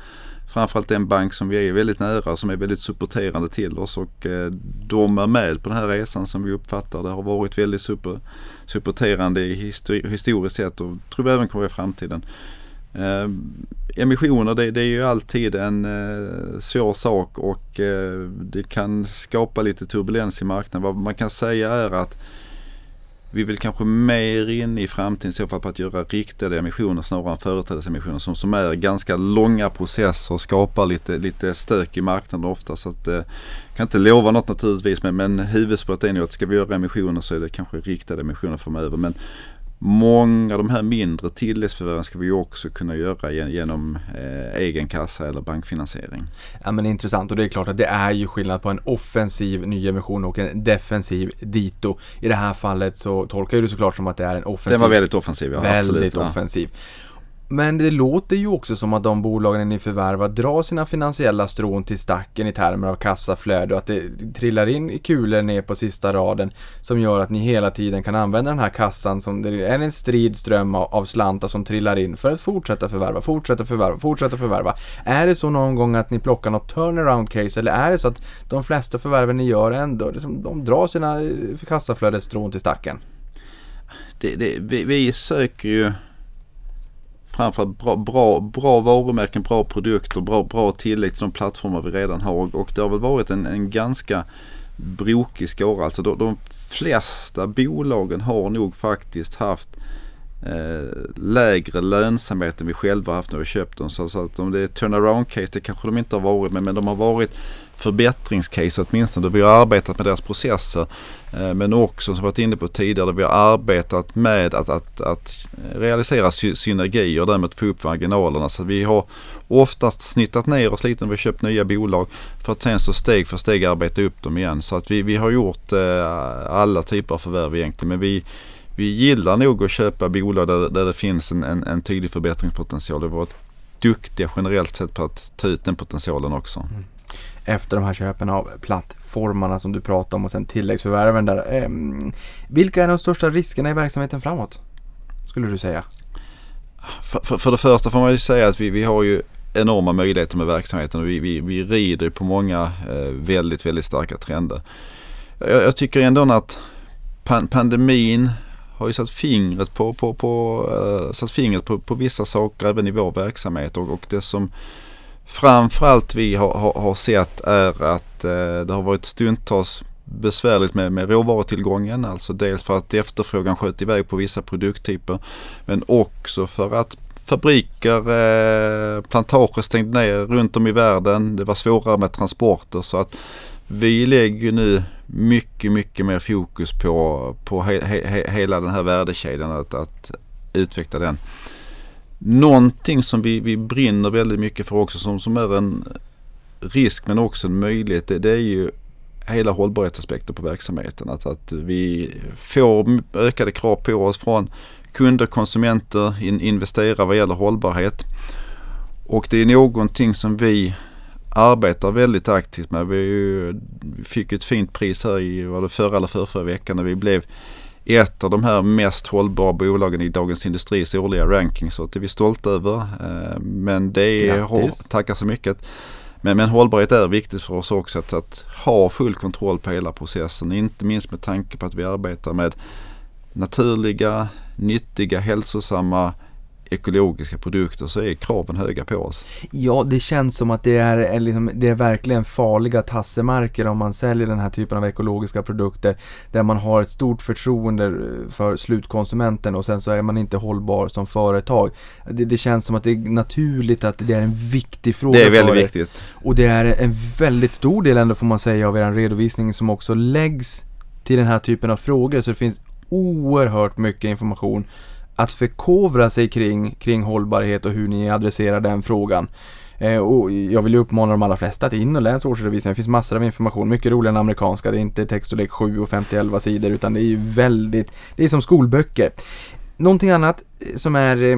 framförallt den bank som vi är väldigt nära som är väldigt supporterande till oss och eh, de är med på den här resan som vi uppfattar. Det har varit väldigt super, supporterande histori- historiskt sett och tror vi även kommer i framtiden. Eh, emissioner det, det är ju alltid en eh, svår sak och eh, det kan skapa lite turbulens i marknaden. Vad man kan säga är att vi vill kanske mer in i framtiden i så fall på att göra riktade emissioner snarare än företrädesemissioner som, som är ganska långa processer och skapar lite, lite stök i marknaden ofta. Så att, eh, kan inte lova något naturligtvis men, men huvudspåret är nog att ska vi göra emissioner så är det kanske riktade emissioner framöver. Men många av de här mindre tilläggsförvärven ska vi också kunna göra gen- genom eh, egen kassa eller bankfinansiering. Ja men intressant och det är klart att det är ju skillnad på en offensiv nyemission och en defensiv dito. I det här fallet så tolkar det såklart som att det är en offensiv. Den var väldigt offensiv. Ja, väldigt absolut, ja. offensiv. Men det låter ju också som att de bolagen ni förvärvar drar sina finansiella strån till stacken i termer av kassaflöde och att det trillar in kulor ner på sista raden som gör att ni hela tiden kan använda den här kassan som det är en strid ström av, av slantar som trillar in för att fortsätta förvärva, fortsätta förvärva, fortsätta förvärva. Är det så någon gång att ni plockar något turnaround case eller är det så att de flesta förvärven ni gör ändå, liksom, de drar sina eh, kassaflödesstrån till stacken? det, det, vi, vi söker ju framförallt bra, bra, bra varumärken, bra produkter, bra, bra tillägg till de plattformar vi redan har och, och det har väl varit en, en ganska brokig skara. Alltså de, de flesta bolagen har nog faktiskt haft eh, lägre lönsamhet än vi själva haft när vi köpt dem. Så, så att om det är turnaround case, det kanske de inte har varit men, men de har varit förbättringscase åtminstone. Då vi har arbetat med deras processer. Eh, men också som vi varit inne på tidigare, vi har arbetat med att, att, att realisera sy- synergier och därmed få upp marginalerna. Så vi har oftast snittat ner oss lite när vi har köpt nya bolag för att sen så steg för steg arbeta upp dem igen. Så att vi, vi har gjort eh, alla typer av förvärv egentligen. Men vi, vi gillar nog att köpa bolag där, där det finns en, en, en tydlig förbättringspotential. Vi har varit duktiga generellt sett på att ta ut den potentialen också. Mm efter de här köpen av plattformarna som du pratade om och sen tilläggsförvärven där. Ehm, vilka är de största riskerna i verksamheten framåt? Skulle du säga? För, för, för det första får man ju säga att vi, vi har ju enorma möjligheter med verksamheten och vi, vi, vi rider på många eh, väldigt, väldigt starka trender. Jag, jag tycker ändå att pan, pandemin har ju satt fingret på, på, på, eh, satt fingret på, på vissa saker även i vår verksamhet och, och det som framförallt vi har, har, har sett är att eh, det har varit stundtals besvärligt med, med råvarutillgången. Alltså dels för att efterfrågan sköt iväg på vissa produkttyper. Men också för att fabriker, eh, plantager stängde ner runt om i världen. Det var svårare med transporter så att vi lägger nu mycket, mycket mer fokus på, på he, he, hela den här värdekedjan. Att, att utveckla den. Någonting som vi, vi brinner väldigt mycket för också som, som är en risk men också en möjlighet. Det, det är ju hela hållbarhetsaspekten på verksamheten. Att, att vi får ökade krav på oss från kunder, konsumenter, in, investerare vad gäller hållbarhet. Och det är någonting som vi arbetar väldigt aktivt med. Vi, ju, vi fick ett fint pris här i var det förra eller förra, förra veckan när vi blev ett av de här mest hållbara bolagen i Dagens Industris årliga ranking. Så det är vi stolta över. Eh, men det är, tackar så mycket. Men, men hållbarhet är viktigt för oss också att, att ha full kontroll på hela processen. Inte minst med tanke på att vi arbetar med naturliga, nyttiga, hälsosamma ekologiska produkter så är kraven höga på oss. Ja, det känns som att det är, är liksom, det är verkligen farliga tassemarker om man säljer den här typen av ekologiska produkter där man har ett stort förtroende för slutkonsumenten och sen så är man inte hållbar som företag. Det, det känns som att det är naturligt att det är en viktig fråga Det är väldigt viktigt. Och det är en väldigt stor del ändå får man säga av er redovisning som också läggs till den här typen av frågor. Så det finns oerhört mycket information att förkovra sig kring, kring hållbarhet och hur ni adresserar den frågan. Eh, och jag vill ju uppmana de allra flesta att in och läsa årsredovisningen. Det finns massor av information, mycket roligare än amerikanska. Det är inte textstorlek 7 och 50 sidor utan det är ju väldigt, det är som skolböcker. Någonting annat eh, som är eh,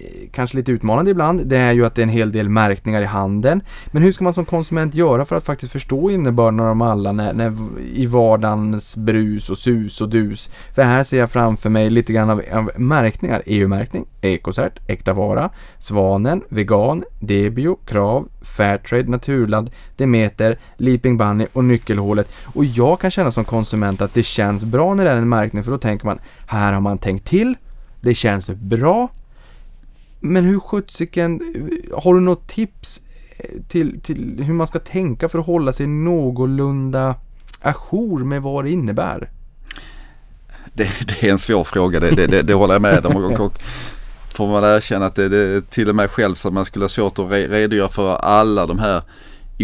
Eh, kanske lite utmanande ibland, det är ju att det är en hel del märkningar i handeln. Men hur ska man som konsument göra för att faktiskt förstå innebörden av dem alla när, när, i vardagens brus och sus och dus? För här ser jag framför mig lite grann av, av märkningar. EU-märkning, Ecocert, Äkta Vara, Svanen, Vegan, Debio, Krav, Fairtrade, Naturland, Demeter, Leaping Bunny och Nyckelhålet. Och jag kan känna som konsument att det känns bra när det är en märkning för då tänker man, här har man tänkt till, det känns bra, men hur sjuttsiken, har du något tips eh, till, till hur man ska tänka för att hålla sig någorlunda ajour med vad det innebär? Det, det är en svår fråga, det, det, det, det håller jag med om. Och, och får man erkänna att det, det till och med själv så att man skulle ha svårt att re, redogöra för alla de här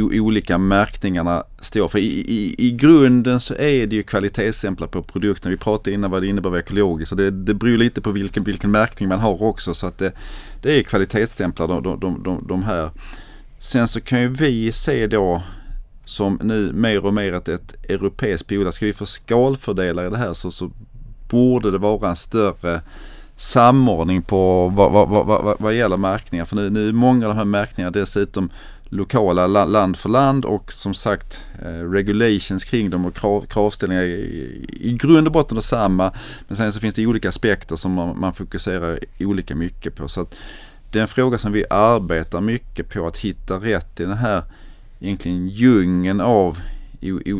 olika märkningarna står för. I, i, I grunden så är det ju kvalitetsstämplar på produkten. Vi pratade innan vad det innebär att vara ekologiskt och det, det beror lite på vilken, vilken märkning man har också. Så att det, det är kvalitetsstämplar de, de, de, de, de här. Sen så kan ju vi se då som nu mer och mer att ett europeiskt bolag, ska vi få skalfördelar i det här så, så borde det vara en större samordning på vad, vad, vad, vad, vad gäller märkningar. För nu, nu är många av de här märkningarna dessutom lokala land för land och som sagt eh, regulations kring dem och krav, kravställningar i, i grund och botten är samma. Men sen så finns det olika aspekter som man, man fokuserar olika mycket på. Så att det är en fråga som vi arbetar mycket på att hitta rätt i den här egentligen djungeln av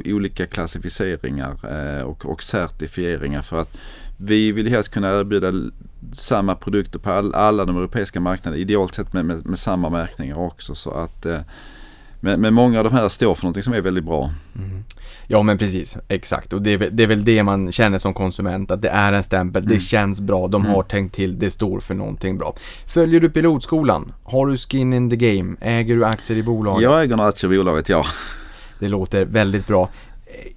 olika klassificeringar eh, och, och certifieringar för att vi vill helst kunna erbjuda samma produkter på all, alla de europeiska marknaderna, idealt sett med, med, med samma märkningar också. Så att, eh, men, men många av de här står för någonting som är väldigt bra. Ja men precis, exakt. Och det är, det är väl det man känner som konsument, att det är en stämpel, det känns bra, de har tänkt till, det står för någonting bra. Följer du pilotskolan? Har du skin in the game? Äger du aktier i bolaget? Jag äger några aktier i bolaget, ja. Det låter väldigt bra.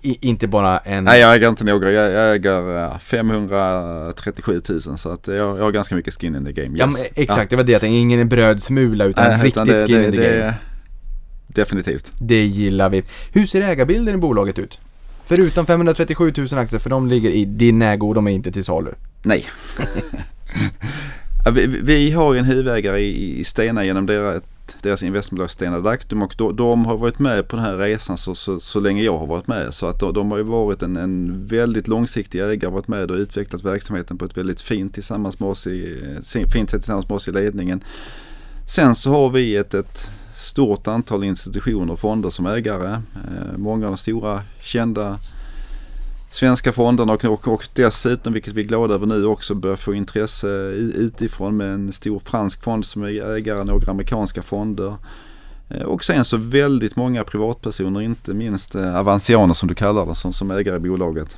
I, inte bara en... Nej, jag äger inte några. Jag, jag äger eh, 537 000 så att jag, jag har ganska mycket skin in the game. Yes. Ja, men exakt, det var det jag tänkte. Ingen brödsmula utan Nej, riktigt utan det- skin det- in the det- game. Definitivt. Det gillar vi. Hur ser ägarbilden i bolaget ut? Förutom 537 000 aktier, för de ligger i din ägo och de är inte till salu. Nej. Ja, vi, vi har en huvudägare i, i Stena genom deras, deras investmentbolag Stena Adactum och de, de har varit med på den här resan så, så, så länge jag har varit med. Så att de, de har ju varit en, en väldigt långsiktig ägare, varit med och utvecklat verksamheten på ett väldigt fint, tillsammans med oss i, fint sätt tillsammans med oss i ledningen. Sen så har vi ett, ett stort antal institutioner och fonder som ägare. Eh, många av de stora kända svenska fonderna och, och, och dessutom, vilket vi är glada över nu, också börjar få intresse utifrån med en stor fransk fond som är ägare, några amerikanska fonder. Eh, och sen så väldigt många privatpersoner, inte minst eh, Avancianer som du kallar det, som, som ägare i bolaget.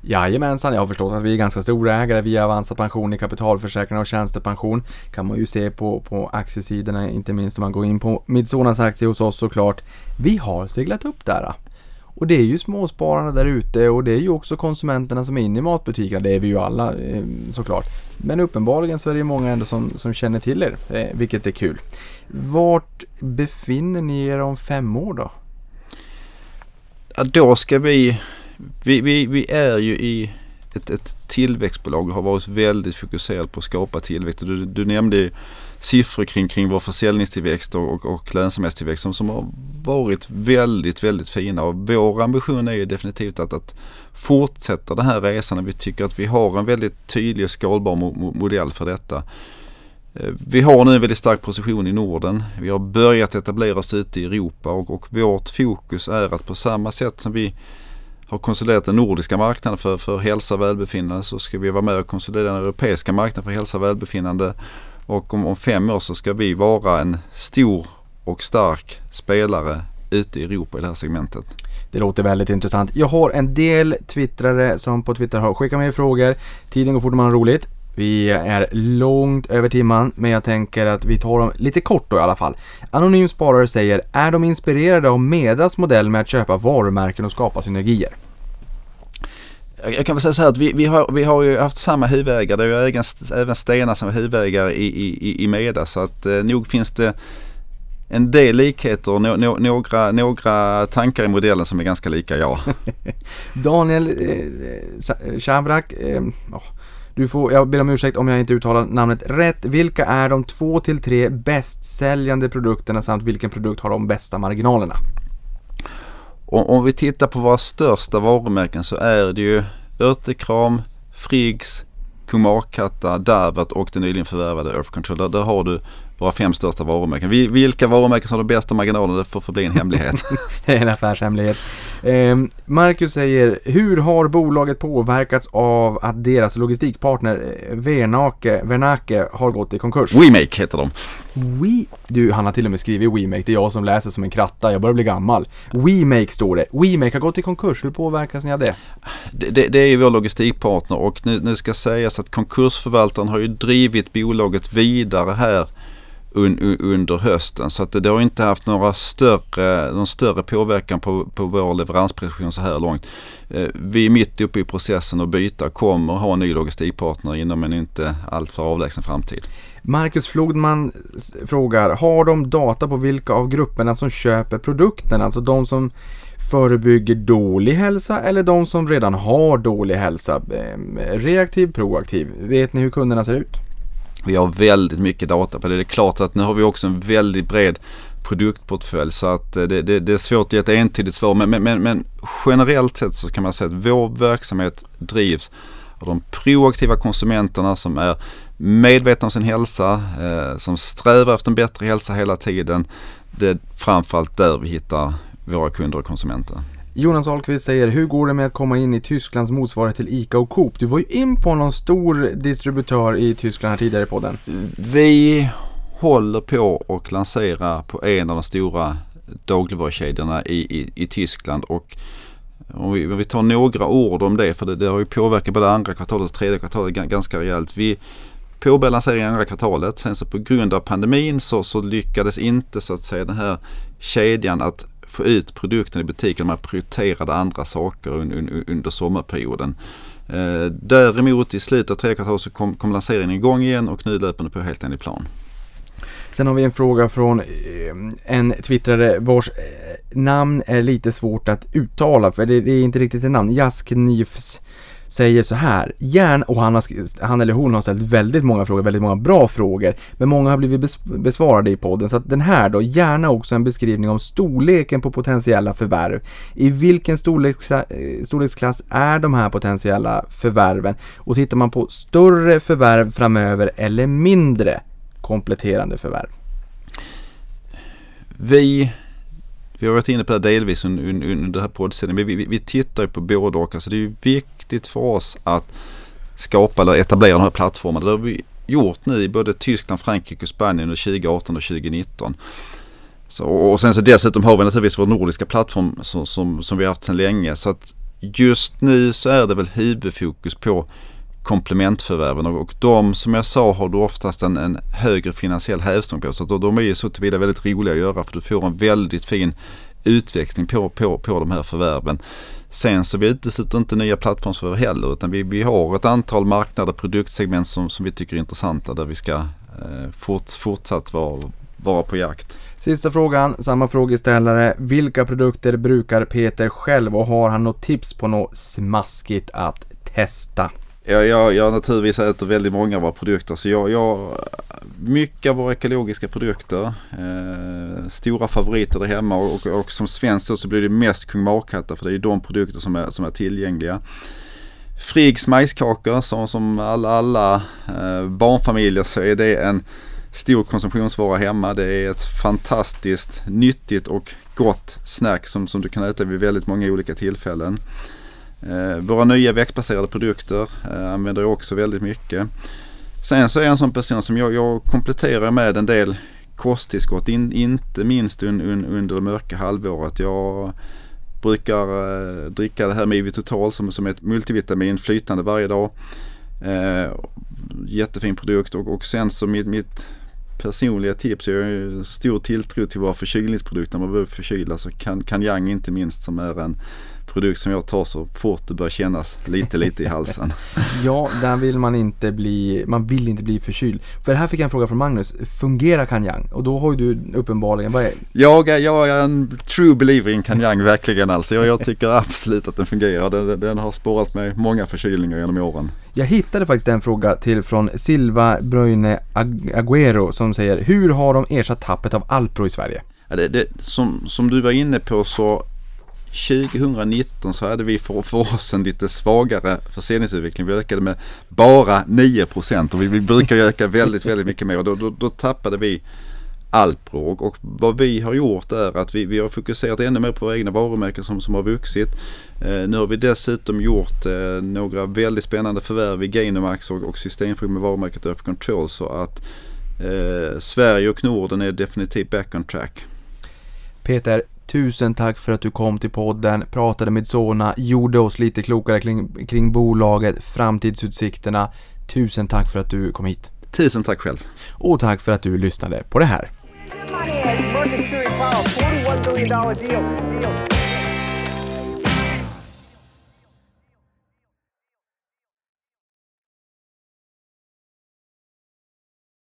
Jajamensan, jag har förstått att vi är ganska stora ägare via Avanza Pension i kapitalförsäkringar och tjänstepension. Kan man ju se på, på aktiesidorna, inte minst om man går in på Midsonas aktie hos oss såklart. Vi har seglat upp där. Och det är ju småspararna där ute och det är ju också konsumenterna som är inne i matbutikerna. Det är vi ju alla eh, såklart. Men uppenbarligen så är det ju många ändå som, som känner till er, eh, vilket är kul. Vart befinner ni er om fem år då? Ja, då ska vi, vi, vi, vi är ju i ett, ett tillväxtbolag och har varit väldigt fokuserad på att skapa tillväxt. Du, du nämnde ju siffror kring, kring vår försäljningstillväxt och, och, och lönsamhetstillväxt som, som har varit väldigt, väldigt fina. Och vår ambition är ju definitivt att, att fortsätta den här resan. Vi tycker att vi har en väldigt tydlig och skalbar mo, modell för detta. Eh, vi har nu en väldigt stark position i Norden. Vi har börjat etablera oss ute i Europa och, och vårt fokus är att på samma sätt som vi har konsoliderat den nordiska marknaden för, för hälsa och välbefinnande så ska vi vara med och konsolidera den europeiska marknaden för hälsa och välbefinnande. Och om, om fem år så ska vi vara en stor och stark spelare ute i Europa i det här segmentet. Det låter väldigt intressant. Jag har en del twittrare som på Twitter har skickat mig frågor. Tiden går fort när man har roligt. Vi är långt över timman, men jag tänker att vi tar dem lite kort då i alla fall. Anonym sparare säger, är de inspirerade av Medas modell med att köpa varumärken och skapa synergier? Jag kan väl säga så här att vi, vi, har, vi har ju haft samma huvudägare. Det är ju även, även Stena som är huvudägare i, i, i- Meda. Så att eh, nog finns det en del likheter och no, no, några, några tankar i modellen som är ganska lika ja. Daniel eh, eh, oh, du får, jag ber om ursäkt om jag inte uttalar namnet rätt. Vilka är de två till tre bäst säljande produkterna samt vilken produkt har de bästa marginalerna? Om, om vi tittar på våra största varumärken så är det ju Örtekram, Friggs, Kumarkatta, Davert och den nyligen förvärvade Earth Control. Där, där har du våra fem största varumärken. Vi- Vilka varumärken som har de bästa marginalerna det får förbli en hemlighet. Det är en affärshemlighet. Eh, Marcus säger, hur har bolaget påverkats av att deras logistikpartner eh, Vernake, Vernake har gått i konkurs? WeMake heter de. We... Du, han har till och med skrivit WeMake. Det är jag som läser som en kratta. Jag börjar bli gammal. WeMake står det. WeMake har gått i konkurs. Hur påverkas ni av det? Det, det, det är ju vår logistikpartner och nu, nu ska sägas att konkursförvaltaren har ju drivit bolaget vidare här un, un, under hösten. Så att det, det har inte haft några större, någon större påverkan på, på vår leveransprecision så här långt. Eh, vi är mitt uppe i processen att byta och kommer ha en ny logistikpartner inom en inte alltför avlägsen framtid. Marcus Flodman frågar, har de data på vilka av grupperna som köper produkten? Alltså de som förebygger dålig hälsa eller de som redan har dålig hälsa? Ehm, reaktiv, proaktiv. Vet ni hur kunderna ser ut? Vi har väldigt mycket data på det. Det är klart att nu har vi också en väldigt bred produktportfölj så att eh, det, det, det är svårt att ge ett entydigt svar. Men, men, men, men generellt sett så kan man säga att vår verksamhet drivs av de proaktiva konsumenterna som är medvetna om sin hälsa, eh, som strävar efter en bättre hälsa hela tiden. Det är framförallt där vi hittar våra kunder och konsumenter. Jonas Ahlqvist säger, hur går det med att komma in i Tysklands motsvarighet till ICA och Coop? Du var ju in på någon stor distributör i Tyskland här tidigare på den. Vi håller på att lansera på en av de stora dagligvarukedjorna i, i, i Tyskland och om vi, om vi tar några ord om det för det, det har ju påverkat både andra kvartalet och tredje kvartalet ganska rejält. Vi påbörjade lanseringen andra kvartalet. Sen så på grund av pandemin så, så lyckades inte så att säga den här kedjan att få ut produkten i butiken. Man prioriterade andra saker un, un, under sommarperioden. Eh, däremot i slutet av tredje kvartalet så kom, kom lanseringen igång igen och nu löper den på helt enligt plan. Sen har vi en fråga från eh, en twittrare vars eh, namn är lite svårt att uttala för det, är inte riktigt ett namn. Jasknifs säger så här. Gärna, och han, har, han eller hon har ställt väldigt många frågor, väldigt många bra frågor. Men många har blivit besvarade i podden. Så att den här då, gärna också en beskrivning om storleken på potentiella förvärv. I vilken storleksklass, eh, storleksklass är de här potentiella förvärven? Och tittar man på större förvärv framöver eller mindre kompletterande förvärv? Vi, vi har varit inne på det delvis under, under, under den här poddsändningen. Vi, vi, vi tittar ju på både och. Alltså det är ju viktigt för oss att skapa eller etablera de här plattformarna. Det har vi gjort nu i både Tyskland, Frankrike och Spanien under 2018 och 2019. Så, och sen så dessutom har vi naturligtvis vår nordiska plattform som, som, som vi har haft sedan länge. Så att just nu så är det väl huvudfokus på komplementförvärven och, och de som jag sa har du oftast en, en högre finansiell hävstång på. Så att de är ju så tillvida väldigt roliga att göra för du får en väldigt fin utväxling på, på, på de här förvärven. Sen så vi utesluter inte nya plattformsförvärv heller utan vi, vi har ett antal marknader, produktsegment som, som vi tycker är intressanta där vi ska eh, fort, fortsatt vara, vara på jakt. Sista frågan, samma frågeställare. Vilka produkter brukar Peter själv och har han något tips på något smaskigt att testa? Jag, jag, jag naturligtvis äter väldigt många av våra produkter så jag, jag mycket av våra ekologiska produkter. Eh, stora favoriter där hemma och, och, och som svensk så blir det mest Kung Markatta för det är de produkter som är, som är tillgängliga. Friggs majskakor som, som alla, alla eh, barnfamiljer så är det en stor konsumtionsvara hemma. Det är ett fantastiskt nyttigt och gott snack som, som du kan äta vid väldigt många olika tillfällen. Eh, våra nya växtbaserade produkter eh, använder jag också väldigt mycket. Sen så är jag en sån person som jag, jag kompletterar med en del kosttillskott, in, inte minst un, un, under det mörka halvåret. Jag brukar eh, dricka det här med Ivi Total som, som är ett multivitamin flytande varje dag. Eh, jättefin produkt och, och sen så mitt, mitt personliga tips, jag har stor tilltro till våra förkylningsprodukter. När man behöver förkyla så kan Kanyang inte minst som är en produkt som jag tar så fort det börjar kännas lite, lite i halsen. ja, där vill man inte bli, man vill inte bli förkyld. För här fick jag en fråga från Magnus, fungerar Kanyang? Och då har ju du uppenbarligen, vad är jag, är, jag är en true believer in Kanyang, verkligen alltså. Jag, jag tycker absolut att den fungerar. Den, den har spårat mig många förkylningar genom åren. Jag hittade faktiskt en fråga till från Silva Bröjne Aguero som säger, hur har de ersatt tappet av Alpro i Sverige? Ja, det, det, som, som du var inne på så 2019 så hade vi för, för oss en lite svagare försäljningsutveckling. Vi ökade med bara 9 och vi, vi brukar öka väldigt, väldigt mycket mer. Och då, då, då tappade vi Alpro och, och, vad vi har gjort är att vi, vi har fokuserat ännu mer på våra egna varumärken som, som har vuxit. Eh, nu har vi dessutom gjort eh, några väldigt spännande förvärv i Gainomax och, och systemfunktion med varumärket Earth Control så att eh, Sverige och Norden är definitivt back on track. Peter, Tusen tack för att du kom till podden, pratade med Sona, gjorde oss lite klokare kring, kring bolaget, framtidsutsikterna. Tusen tack för att du kom hit. Tusen tack själv. Och tack för att du lyssnade på det här.